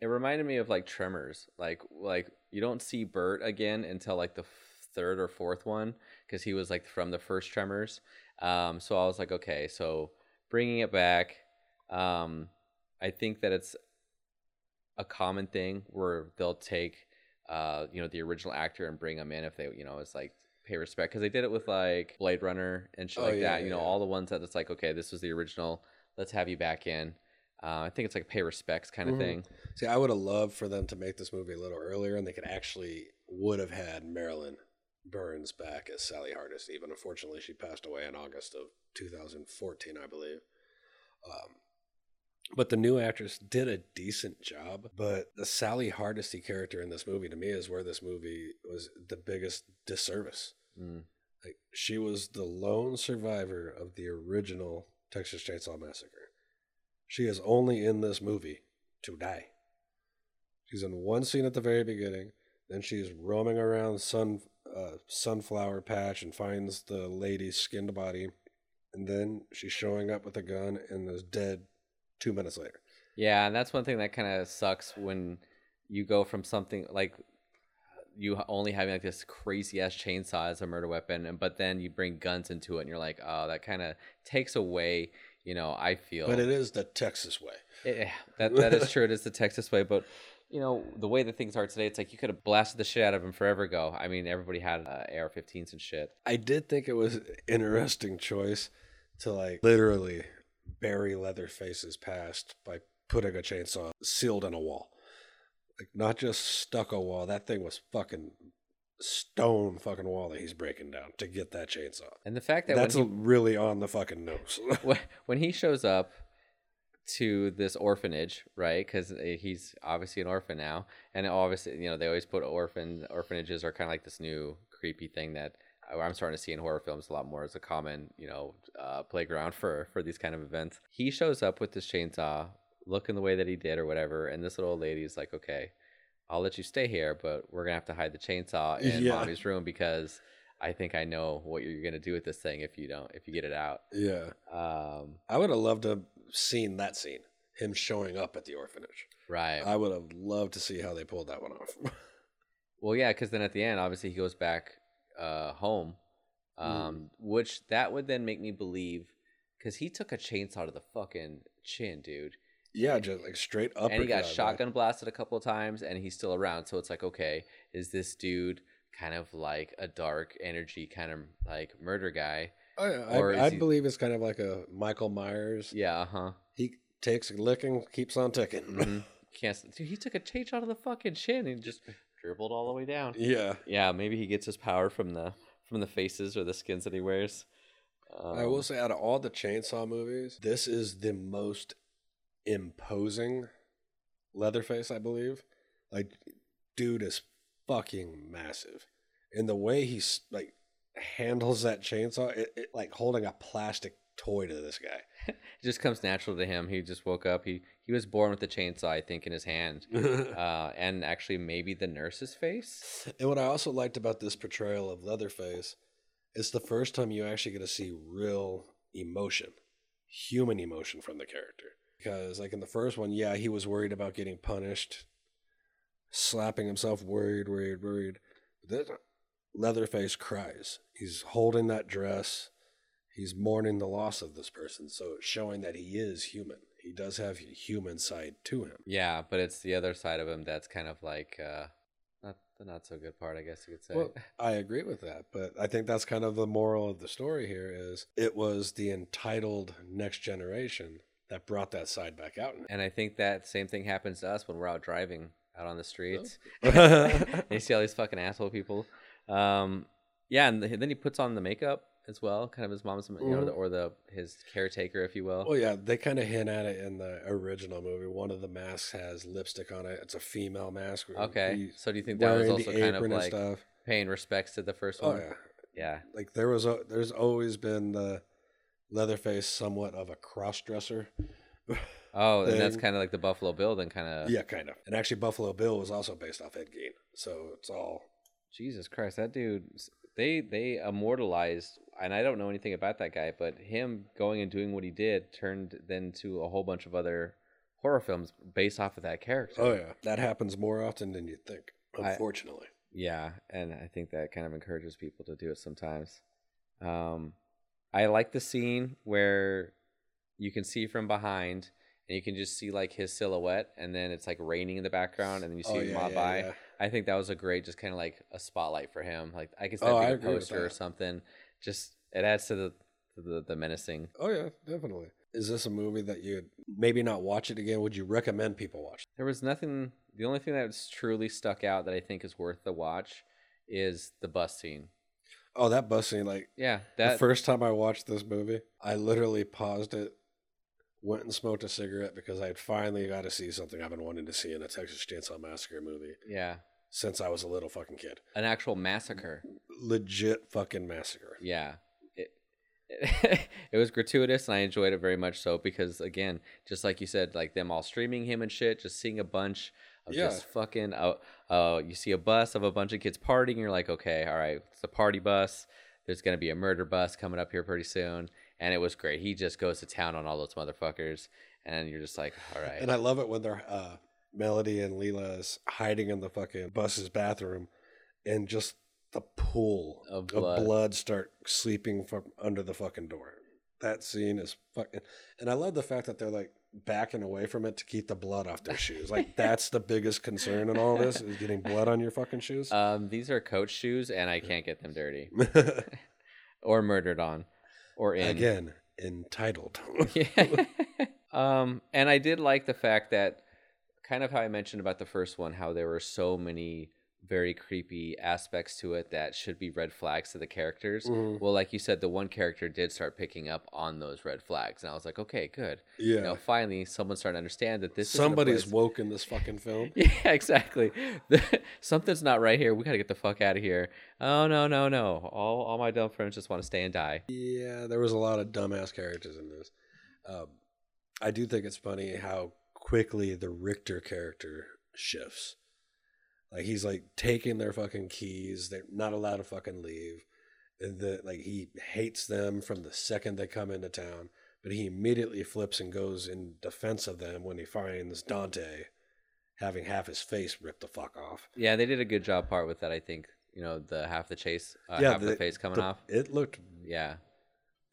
Speaker 4: it reminded me of like Tremors. Like like you don't see Burt again until like the third or fourth one because he was like from the first Tremors. Um, so I was like, okay, so bringing it back. Um, I think that it's a common thing where they'll take uh you know the original actor and bring them in if they you know it's like pay respect because they did it with like Blade Runner and shit
Speaker 3: Oh,
Speaker 4: like
Speaker 3: yeah,
Speaker 4: that. You know
Speaker 3: yeah.
Speaker 4: all the ones that it's like okay this was the original let's have you back in. Uh, I think it's like pay respects kind of
Speaker 3: Mhm.
Speaker 4: thing.
Speaker 3: See, I would have loved for them to make this movie a little earlier, and they could actually would have had Marilyn Burns back as Sally Hardesty. But unfortunately, she passed away in August of 2014, I believe. Um, but the new actress did a decent job. But the Sally Hardesty character in this movie, to me, is where this movie was the biggest disservice.
Speaker 4: Mm.
Speaker 3: Like she was the lone survivor of the original Texas Chainsaw Massacre. She is only in this movie to die. She's in one scene at the very beginning, then she's roaming around sun uh, sunflower patch and finds the lady's skinned body, and then she's showing up with a gun and is dead two minutes later.
Speaker 4: Yeah, and that's one thing that kind of sucks when you go from something like you only having like this crazy ass chainsaw as a murder weapon, and but then you bring guns into it, and you're like, oh, that kind of takes away. You know, I feel,
Speaker 3: But it is the Texas way.
Speaker 4: Yeah, that that is true. It is the Texas way, but you know the way that things are today, it's like you could have blasted the shit out of him forever ago. I mean, everybody had uh, AR-15s and shit.
Speaker 3: I did think it was interesting choice to like literally bury Leatherface's past by putting a chainsaw sealed in a wall. Like not just stucco wall, that thing was fucking stone fucking wall that he's breaking down to get that chainsaw.
Speaker 4: And the fact that
Speaker 3: That's
Speaker 4: he,
Speaker 3: really on the fucking nose.
Speaker 4: when- when he shows up to this orphanage, right? Because he's obviously an orphan now, and obviously, you know, they always put orphan orphanages are kind of like this new creepy thing that I'm starting to see in horror films a lot more as a common, you know, uh, playground for for these kind of events. He shows up with this chainsaw, looking the way that he did or whatever, and this little old is like, "Okay, I'll let you stay here, but we're gonna have to hide the chainsaw in
Speaker 3: Yeah.
Speaker 4: mommy's room because." I think I know what you're gonna do with this thing if you don't if you get it out.
Speaker 3: yeah.
Speaker 4: Um,
Speaker 3: I would have loved to have seen that scene. Him showing up at the orphanage.
Speaker 4: right.
Speaker 3: I would have loved to see how they pulled that one off.
Speaker 4: Well, yeah, because then at the end, obviously, he goes back uh, home, um, which that would then make me believe because he took a chainsaw to the fucking chin, dude,
Speaker 3: yeah, just like straight up.
Speaker 4: and he got shotgun blasted a couple of times, and he's still around. So it's like, okay, is this dude kind of like a dark energy kind of like murder guy?
Speaker 3: Oh, yeah.
Speaker 4: Or
Speaker 3: I, I'd
Speaker 4: he-
Speaker 3: believe it's kind of like a Michael Myers.
Speaker 4: Yeah, uh huh.
Speaker 3: He takes a licking, keeps on ticking.
Speaker 4: hmm Can't. Dude, he took a chainsaw to the fucking chin and just dribbled all the way down.
Speaker 3: yeah.
Speaker 4: Yeah, maybe he gets his power from the from the faces or the skins that he wears. Um,
Speaker 3: I will say, out of all the chainsaw movies, this is the most imposing Leatherface, I believe. Like, dude is fucking massive. And the way he's like handles that chainsaw, it, it like holding a plastic toy to this guy.
Speaker 4: it just comes natural to him. He just woke up. He he was born with the chainsaw, I think, in his hand, uh, and actually maybe the nurse's face.
Speaker 3: And what I also liked about this portrayal of Leatherface is the first time you actually get to see real emotion, human emotion from the character. Because, like in the first one, yeah, he was worried about getting punished, slapping himself, worried, worried, worried. This Leatherface cries. He's holding that dress. He's mourning the loss of this person. So it's showing that he is human. He does have a human side to him.
Speaker 4: Yeah, but it's the other side of him that's kind of like uh, not the not so good part, I guess you could say.
Speaker 3: Well, I agree with that, but I think that's kind of the moral of the story here is it was the entitled next generation that brought that side back out.
Speaker 4: and I think that same thing happens to us when we're out driving out on the streets.
Speaker 3: Oh.
Speaker 4: you see all these fucking asshole people. Um, yeah, and the, then he puts on the makeup as well, kind of his mom's, you know, the, or the his caretaker, if you will.
Speaker 3: Well, yeah, they kind of hint at it in the original movie. One of the masks has lipstick on it. It's a female mask.
Speaker 4: Okay, so do you think that was also kind of like
Speaker 3: stuff?
Speaker 4: paying respects to the first
Speaker 3: Oh
Speaker 4: one?
Speaker 3: yeah,
Speaker 4: yeah.
Speaker 3: like there was a there's always been the Leatherface somewhat of a cross dresser.
Speaker 4: Oh, and that's kind of like the Buffalo Bill, then kind of.
Speaker 3: yeah, kind of. And actually, Buffalo Bill was also based off Ed Gein, so it's all
Speaker 4: Jesus Christ, that dude. They they immortalized, and I don't know anything about that guy, but him going and doing what he did turned then to a whole bunch of other horror films based off of that character.
Speaker 3: Oh yeah, that happens more often than you'd think.
Speaker 4: I-
Speaker 3: Unfortunately,
Speaker 4: Yeah, and I think that kind of encourages people to do it sometimes. Um, I like the scene where you can see from behind and you can just see like his silhouette, and then it's like raining in the background, and then you see
Speaker 3: Oh,
Speaker 4: him
Speaker 3: yeah,
Speaker 4: mob
Speaker 3: yeah,
Speaker 4: by.
Speaker 3: yeah.
Speaker 4: I think that was a great, just kind of like a spotlight for him. Like I guess
Speaker 3: Oh,
Speaker 4: that
Speaker 3: I
Speaker 4: be a poster or something. Just it adds to the the the menacing.
Speaker 3: Oh yeah, definitely. Is this a movie that you maybe not watch it again? Would you recommend people watch?
Speaker 4: There was nothing. The only thing that's truly stuck out that I think is worth the watch is the bus scene.
Speaker 3: Oh, that bus scene! Like,
Speaker 4: Yeah,
Speaker 3: the
Speaker 4: that
Speaker 3: first time I watched this movie, I literally paused it, went and smoked a cigarette because I had finally got to see something I've been wanting to see in a Texas Chainsaw Massacre movie
Speaker 4: yeah,
Speaker 3: since I was a little fucking kid.
Speaker 4: an actual massacre.
Speaker 3: Legit fucking massacre.
Speaker 4: Yeah. It, it, it was gratuitous and I enjoyed it very much so because again, just like you said, like them all streaming him and shit, just seeing a bunch
Speaker 3: Yeah.
Speaker 4: just fucking uh, uh you see a bus of a bunch of kids partying, you're like, okay, all right, it's a party bus. There's gonna be a murder bus coming up here pretty soon. And it was great. He just goes to town on all those motherfuckers and you're just like, all right.
Speaker 3: And I love it when they're uh, Melody and Lila is hiding in the fucking bus's bathroom, and just the pool
Speaker 4: Of
Speaker 3: of
Speaker 4: blood.
Speaker 3: blood, start sleeping from under the fucking door. That scene is fucking, and I love the fact that they're like backing away from it to keep the blood off their shoes. Like that's the biggest concern in all this is getting blood on your fucking shoes.
Speaker 4: um, these are coach shoes and I can't get them dirty. or murdered on. Or in.
Speaker 3: Again, entitled.
Speaker 4: yeah. um, and I did like the fact that kind of how I mentioned about the first one, how there were so many very creepy aspects to it that should be red flags to the characters.
Speaker 3: Mhm.
Speaker 4: Well, like you said, the one character did start picking up on those red flags, and I was like, okay, good.
Speaker 3: Yeah.
Speaker 4: You know, finally, someone's starting to understand that this
Speaker 3: Somebody's woke in this fucking film.
Speaker 4: yeah, exactly. Something's not right here. We gotta get the fuck out of here. Oh no, no, no! All all my dumb friends just want to stay and die.
Speaker 3: Yeah, there was a lot of dumbass characters in this. Um, I do think it's funny how quickly the Richter character shifts. Like he's like taking their fucking keys. They're not allowed to fucking leave. And the like he hates them from the second they come into town. But he immediately flips and goes in defense of them when he finds Dante having half his face ripped the fuck off.
Speaker 4: Yeah, they did a good job part with that. I think you know the half the chase, uh,
Speaker 3: Yeah,
Speaker 4: half the,
Speaker 3: the-
Speaker 4: face coming
Speaker 3: the-
Speaker 4: off.
Speaker 3: It looked
Speaker 4: Yeah,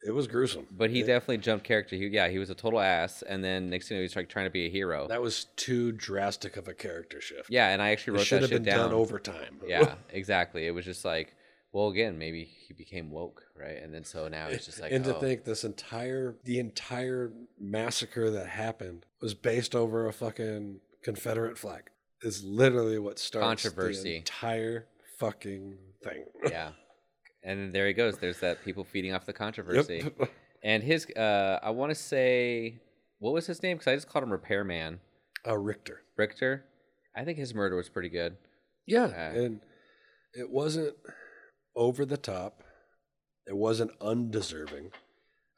Speaker 3: it was gruesome.
Speaker 4: but he
Speaker 3: It-
Speaker 4: definitely jumped character. He, yeah, he was a total ass, and then next thing you know, he's like trying to be a hero.
Speaker 3: that was too drastic of a character shift.
Speaker 4: yeah, and I actually
Speaker 3: It
Speaker 4: wrote
Speaker 3: should
Speaker 4: that
Speaker 3: have
Speaker 4: shit
Speaker 3: been
Speaker 4: down.
Speaker 3: done over time.
Speaker 4: yeah, exactly. It was just like, well, again, maybe he became woke, right? And then so now it's just like,
Speaker 3: and to
Speaker 4: oh.
Speaker 3: think this entire the entire massacre that happened was based over a fucking Confederate flag is literally what starts
Speaker 4: Controversy.
Speaker 3: the entire fucking thing.
Speaker 4: yeah. And then there he goes. There's that people feeding off the controversy. And his, uh, I want to say, what was his name? Because I just called him Repairman.
Speaker 3: Uh, Richter.
Speaker 4: Richter. I think his murder was pretty good.
Speaker 3: Yeah,
Speaker 4: Uh,
Speaker 3: and it wasn't over the top. It wasn't undeserving.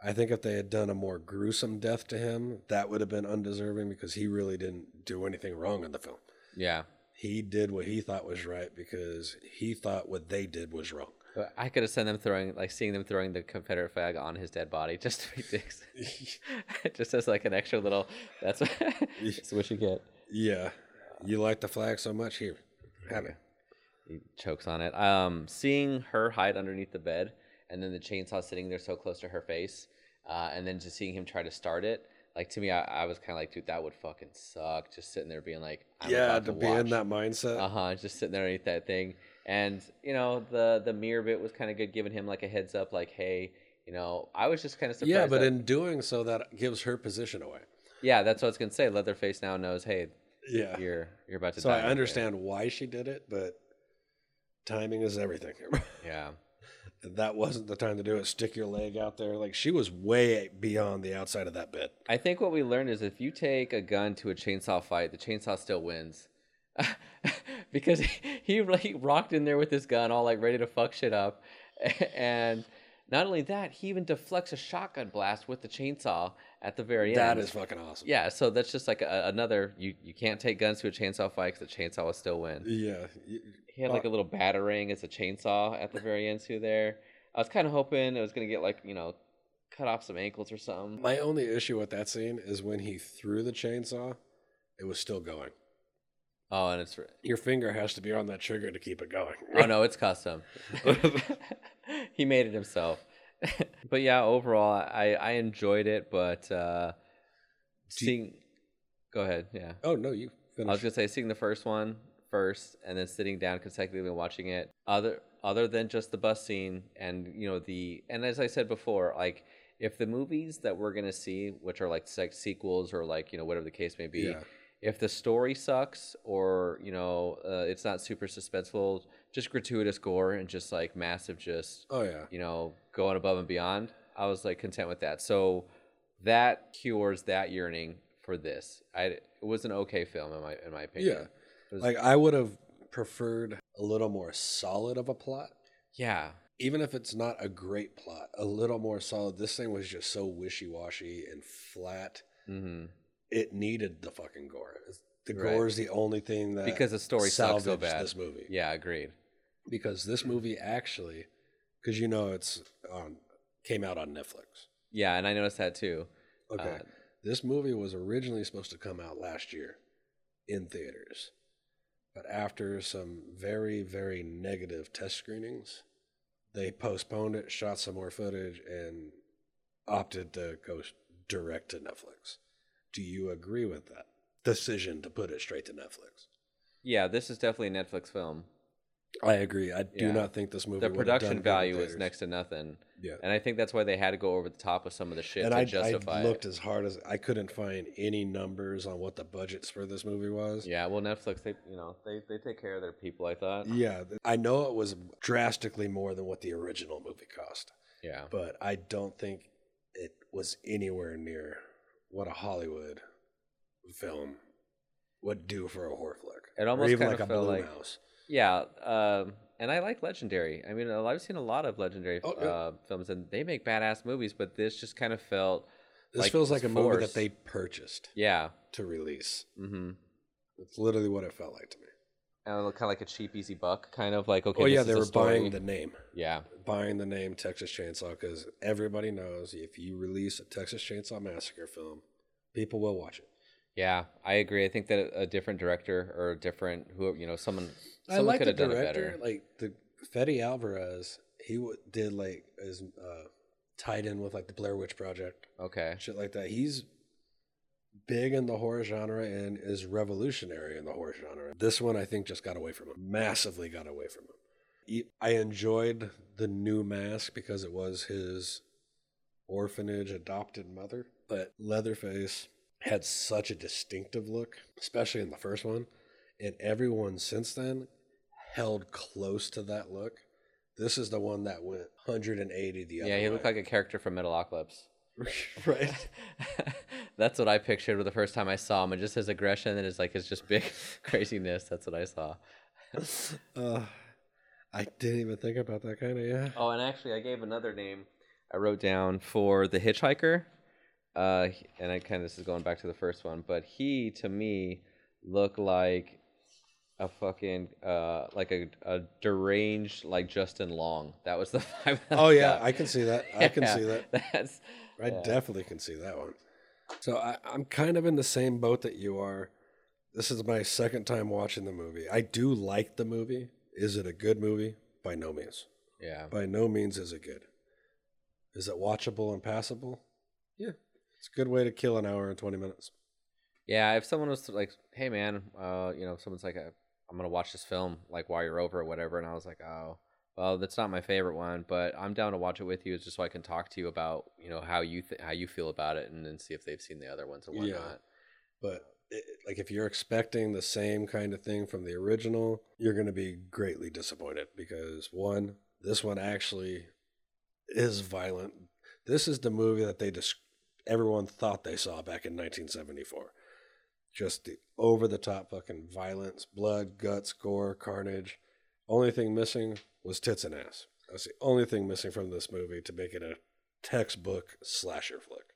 Speaker 3: I think if they had done a more gruesome death to him, that would have been undeserving because he really didn't do anything wrong in the film.
Speaker 4: Yeah.
Speaker 3: He did what he thought was right because he thought what they did was wrong.
Speaker 4: I could have seen them throwing, like, seeing them throwing the Confederate flag on his dead body just to be dicks. just as like an extra little. That's what, that's what you get.
Speaker 3: Yeah. You like the flag so much? Here, have it.
Speaker 4: He chokes on it. Um, seeing her hide underneath the bed, and then the chainsaw sitting there so close to her face, uh, and then just seeing him try to start it. Like to me, I, I was kind of like, dude, that would fucking suck. Just sitting there being like, I'm
Speaker 3: yeah, to
Speaker 4: to
Speaker 3: be in that mindset.
Speaker 4: Uh huh. Just sitting there underneath that thing, and you know the the mirror bit was kind of good, giving him like a heads up, like, hey, you know, I was just kind of surprised.
Speaker 3: yeah, but
Speaker 4: that-
Speaker 3: in doing so, that gives her position away.
Speaker 4: yeah, that's what I was gonna say. Leatherface now knows, hey,
Speaker 3: Yeah.
Speaker 4: you're you're about to
Speaker 3: So. I
Speaker 4: there.
Speaker 3: understand why she did it, but timing is everything.
Speaker 4: Yeah.
Speaker 3: that wasn't the time to do it. Stick your leg out there. Like she was way beyond the outside of that bit.
Speaker 4: I think what we learned is if you take a gun to a chainsaw fight, the chainsaw still wins. because he, like rocked in there with his gun, all like ready to fuck shit up. And not only that, he even deflects a shotgun blast with the chainsaw at the very end.
Speaker 3: That is fucking awesome.
Speaker 4: Yeah, so that's just like a, another. You you can't take guns to a chainsaw fight because the chainsaw will still win.
Speaker 3: Yeah.
Speaker 4: He had like a little battering as a chainsaw at the very end too. There, I was kind of hoping it was gonna get like you know, cut off some ankles or something.
Speaker 3: My only issue with that scene is when he threw the chainsaw, it was still going.
Speaker 4: Oh, and it's
Speaker 3: Your finger has to be on that trigger to keep it going.
Speaker 4: oh no, it's custom. he made it himself. but yeah, overall, I I enjoyed it, but uh seeing. Go ahead. Yeah.
Speaker 3: Oh no, you.
Speaker 4: I was gonna say seeing the first one first and then sitting down consecutively and watching it other other than just the bus scene and you know the and as I said before, like if the movies that we're gonna see, which are like sex sequels or like you know whatever the case may be,
Speaker 3: Yeah.
Speaker 4: If the story sucks or you know uh, it's not super suspenseful, just gratuitous gore and just like massive just
Speaker 3: Oh yeah.
Speaker 4: you know going above and beyond, I was like content with that. So that cures that yearning for this. I it was an okay film in my in my opinion.
Speaker 3: Yeah. Like I would have preferred a little more solid of a plot.
Speaker 4: yeah,
Speaker 3: Even if it's not a great plot, a little more solid. This thing was just so wishy washy and flat.
Speaker 4: hmm
Speaker 3: It needed the fucking gore. The
Speaker 4: Right.
Speaker 3: gore is the only thing that
Speaker 4: because the story sucks so bad.
Speaker 3: This movie,
Speaker 4: Yeah, agreed.
Speaker 3: because this movie actually, because you know it's on came out on Netflix.
Speaker 4: Yeah, and I noticed that too.
Speaker 3: Okay.
Speaker 4: Uh,
Speaker 3: this movie was originally supposed to come out last year in theaters. But after some very, very negative test screenings, they postponed it, shot some more footage, and opted to go direct to Netflix. Do you agree with that decision to put it straight to Netflix?
Speaker 4: yeah, this is definitely a Netflix film.
Speaker 3: I agree. I do
Speaker 4: Yeah.
Speaker 3: not think this movie
Speaker 4: The
Speaker 3: would have done
Speaker 4: production value is next to nothing.
Speaker 3: Yeah.
Speaker 4: And I think that's why they had to go over the top with some of the shit
Speaker 3: and
Speaker 4: to
Speaker 3: I,
Speaker 4: justify
Speaker 3: I
Speaker 4: it.
Speaker 3: looked as hard as I couldn't find any numbers on what the budgets for this movie was.
Speaker 4: Yeah, well, Netflix, they you know they, they take care of their people. I thought.
Speaker 3: Yeah, I know it was drastically more than what the original movie cost,
Speaker 4: Yeah.
Speaker 3: but I don't think it was anywhere near what a Hollywood film would do for a horror flick.
Speaker 4: It
Speaker 3: Or
Speaker 4: almost
Speaker 3: even
Speaker 4: kind
Speaker 3: like
Speaker 4: of
Speaker 3: a
Speaker 4: felt
Speaker 3: Blue
Speaker 4: like
Speaker 3: Mouse.
Speaker 4: yeah, um, and I like Legendary. I mean, I've seen a lot of Legendary
Speaker 3: Oh, yeah.
Speaker 4: uh, films, and they make badass movies. But this just kind of felt.
Speaker 3: This
Speaker 4: like
Speaker 3: feels like a
Speaker 4: was
Speaker 3: movie that they purchased
Speaker 4: Yeah.
Speaker 3: to release.
Speaker 4: Mm-hmm.
Speaker 3: It's literally what it felt like to me.
Speaker 4: And kind of like a cheap, easy buck, kind of like okay.
Speaker 3: oh yeah, they were buying the name.
Speaker 4: Yeah.
Speaker 3: buying the name Texas Chainsaw because everybody knows if you release a Texas Chainsaw Massacre film, people will watch it.
Speaker 4: Yeah, I agree. I think that a different director or a different who you know someone
Speaker 3: I
Speaker 4: someone
Speaker 3: like
Speaker 4: could
Speaker 3: the
Speaker 4: have done it
Speaker 3: director,
Speaker 4: better.
Speaker 3: like the Fede Alvarez. He w- did like is uh, tied in with like the Blair Witch Project,
Speaker 4: Okay.
Speaker 3: shit like that. He's big in the horror genre and is revolutionary in the horror genre. This one, I think, just got away from him. Massively got away from him. I enjoyed the new mask because it was his orphanage adopted mother, but Leatherface had such a distinctive look, especially in the first one, and everyone since then held close to that look. This is the one that went 180 the other
Speaker 4: Yeah, he
Speaker 3: way.
Speaker 4: looked like a character from Metalocalypse.
Speaker 3: right.
Speaker 4: That's what I pictured the first time I saw him, and just his aggression and his like his just big craziness. That's what I saw.
Speaker 3: Uh, I didn't even think about that kind of yeah.
Speaker 4: Oh, and actually, I gave another name I wrote down for the hitchhiker. Uh, and I kind of this is going back to the first one, but he to me looked like a fucking uh like a, a deranged like Justin Long. That was the vibe.
Speaker 3: Oh yeah,
Speaker 4: got.
Speaker 3: I can see that. I can see that.
Speaker 4: That's
Speaker 3: I
Speaker 4: yeah.
Speaker 3: definitely can see that one. So I, I'm kind of in the same boat that you are. This is my second time watching the movie. I do like the movie. Is it a good movie? By no means.
Speaker 4: yeah.
Speaker 3: By no means is it good. Is it watchable and passable? Yeah. It's a good way to kill an hour and 20 minutes.
Speaker 4: Yeah, if someone was like, "Hey, man," uh, you know, someone's like, "I'm gonna watch this film like while you're over or whatever," and I was like, "Oh, well, that's not my favorite one, but I'm down to watch it with you, just so I can talk to you about, you know, how you th- how you feel about it, and then see if they've seen the other ones and
Speaker 3: Yeah.
Speaker 4: whatnot."
Speaker 3: But it, like if you're expecting the same kind of thing from the original, you're going to be greatly disappointed because one, this one actually is violent. This is the movie that they just everyone thought they saw back in 1974. Just the over the top fucking violence, blood, guts, gore, carnage. Only thing missing was tits and ass. That's the only thing missing from this movie to make it a textbook slasher flick.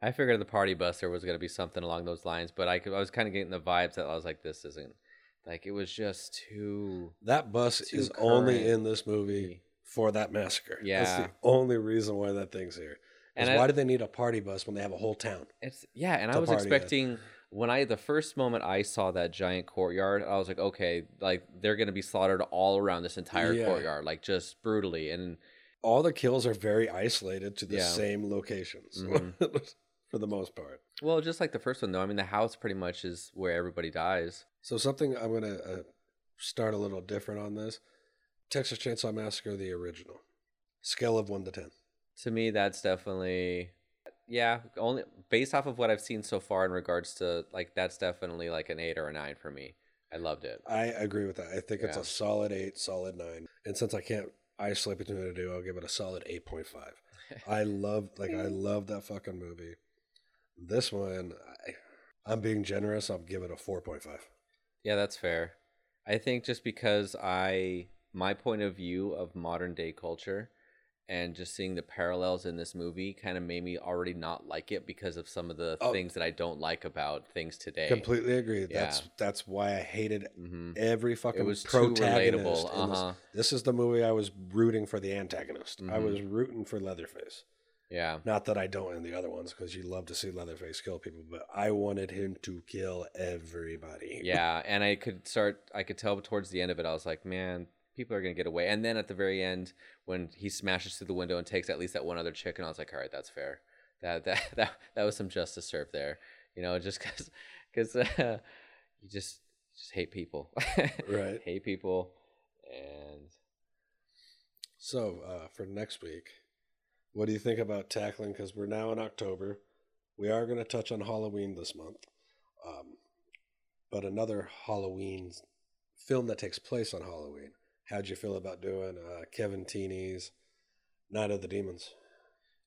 Speaker 4: I figured the Party Buster was gonna be something along those lines, but I, could, I was kind of getting the vibes that I was like, "This isn't." Like it was just too.
Speaker 3: That bus
Speaker 4: Too
Speaker 3: is only in this movie for that massacre.
Speaker 4: Yeah, That's
Speaker 3: the only reason why that thing's here.
Speaker 4: And I-
Speaker 3: why do they need a party bus when they have a whole town?
Speaker 4: It's yeah, and I
Speaker 3: to
Speaker 4: was
Speaker 3: party in.
Speaker 4: When I the first moment I saw that giant courtyard, I was like, okay, like they're gonna be slaughtered all around this entire
Speaker 3: Yeah.
Speaker 4: courtyard, like just brutally. And
Speaker 3: All the kills are very isolated to the
Speaker 4: Yeah.
Speaker 3: same locations
Speaker 4: Mhm.
Speaker 3: for the most part.
Speaker 4: well, just like the first one though, I mean the house pretty much is where everybody dies.
Speaker 3: So something I'm gonna uh, start a little different on this. Texas Chainsaw Massacre, the original. Scale of 1 to 10.
Speaker 4: To me, that's definitely yeah. Only based off of what I've seen so far in regards to like that's definitely like an eight or a nine for me. I loved it.
Speaker 3: I agree with that. I think it's
Speaker 4: Yeah.
Speaker 3: a solid 8, solid 9. And since I can't isolate between the two, I'll give it a solid 8.5. I love like I love that fucking movie. This one, I, I'm being generous. I'll give it a 4.5.
Speaker 4: Yeah, that's fair. I think just because I my point of view of modern day culture and just seeing the parallels in this movie kind of made me already not like it because of some of the
Speaker 3: Oh.
Speaker 4: things that I don't like about things today.
Speaker 3: Completely agree.
Speaker 4: Yeah.
Speaker 3: That's that's why I hated
Speaker 4: Mhm.
Speaker 3: every fucking
Speaker 4: was too
Speaker 3: protagonist.
Speaker 4: relatable,
Speaker 3: in this.
Speaker 4: uh-huh.
Speaker 3: This is the movie I was rooting for the antagonist. I
Speaker 4: Mhm.
Speaker 3: was rooting for Leatherface.
Speaker 4: Yeah.
Speaker 3: Not that I don't in the other ones because you love to see Leatherface kill people, but I wanted him to kill everybody.
Speaker 4: yeah, and I could start. I could tell towards the end of it, I was like, man, people are gonna get away. And then at the very end, when he smashes through the window and takes at least that one other chick, and I was like, all right, that's fair. That that that that was some justice served there. You know, just because because uh, you just just hate people,
Speaker 3: Right.
Speaker 4: hate people, and
Speaker 3: So uh, for next week, what do you think about tackling? Because we're now in October. We are going to touch on Halloween this month, um, but another Halloween film that takes place on Halloween. How'd you feel about doing uh, Kevin Tenney's Night of the Demons?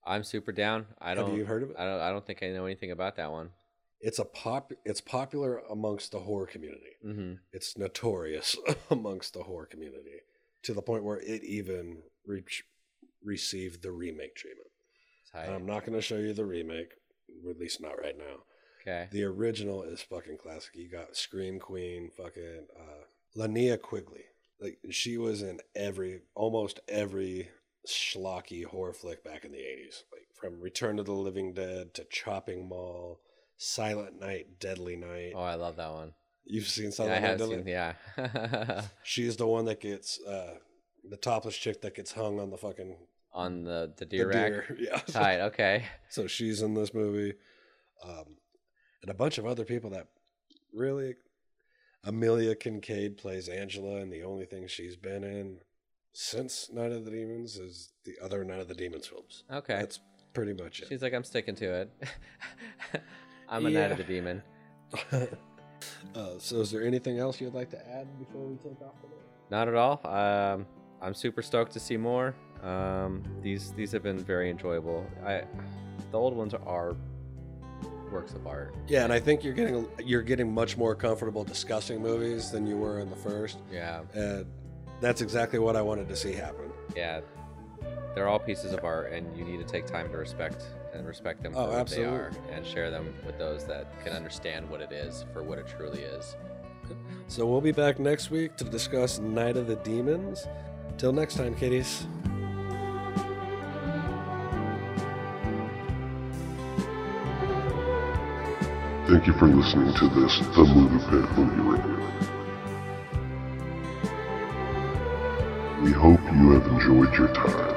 Speaker 4: I'm super down. I
Speaker 3: Have
Speaker 4: don't.
Speaker 3: you heard of it?
Speaker 4: I don't. I don't think I know anything about that one.
Speaker 3: It's a pop. It's popular amongst the horror community.
Speaker 4: Mm-hmm.
Speaker 3: It's notorious amongst the horror community to the point where it even reach, received the remake treatment. I'm not going to show you the remake, at least not right now.
Speaker 4: Okay.
Speaker 3: The original is fucking classic. You got Scream Queen, fucking uh, Linnea Quigley. Like she was in every, almost every schlocky horror flick back in the '80s. Like from Return to the Living Dead to Chopping Mall, Silent Night, Deadly Night.
Speaker 4: Oh, I love that one.
Speaker 3: You've seen
Speaker 4: Yeah,
Speaker 3: Silent
Speaker 4: I
Speaker 3: Night,
Speaker 4: have
Speaker 3: Deadly
Speaker 4: seen. Yeah.
Speaker 3: She's the one that gets uh, the topless chick that gets hung on the fucking
Speaker 4: On the the
Speaker 3: the
Speaker 4: deer rack.
Speaker 3: deer. Yeah.
Speaker 4: Tight. Okay.
Speaker 3: So she's in this movie, um, and a bunch of other people that really. Amelia Kinkade plays Angela, and the only thing she's been in since Night of the Demons is the other Night of the Demons films.
Speaker 4: Okay.
Speaker 3: That's pretty much it.
Speaker 4: She's like, I'm sticking to it. I'm a knight of the demon.
Speaker 3: uh, so, is there anything else you'd like to add before we take off today?
Speaker 4: Not at all. Um, I'm super stoked to see more. Um, these these have been very enjoyable. I the old ones are works of art.
Speaker 3: Yeah, and I think you're getting you're getting much more comfortable discussing movies than you were in the first.
Speaker 4: Yeah.
Speaker 3: And that's exactly what I wanted to see happen.
Speaker 4: Yeah. They're all pieces of art, and you need to take time to respect and respect them for
Speaker 3: Oh,
Speaker 4: what they are,
Speaker 3: absolutely.
Speaker 4: and share them with those that can understand what it is for what it truly is.
Speaker 3: So we'll be back next week to discuss Night of the Demons. Till next time, kiddies.
Speaker 2: Thank you for listening to this The Movie Pit movie review. We hope you have enjoyed your time.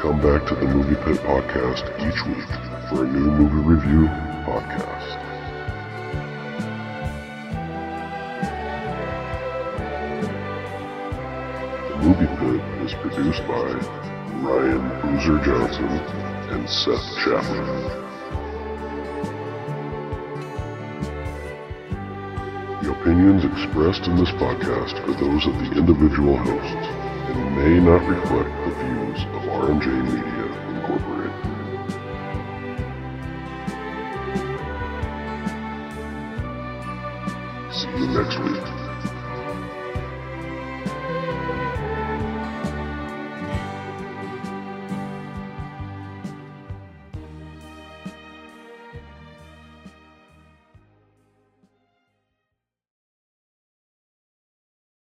Speaker 2: Come back to the Movie Pit podcast each week for a new movie review podcast. The Movie Pit is produced by Ryan Boozer Johnson and Seth Chapman. The opinions expressed in this podcast are those of the individual hosts and may not reflect the views of RMJ Media Incorporated. See you next week.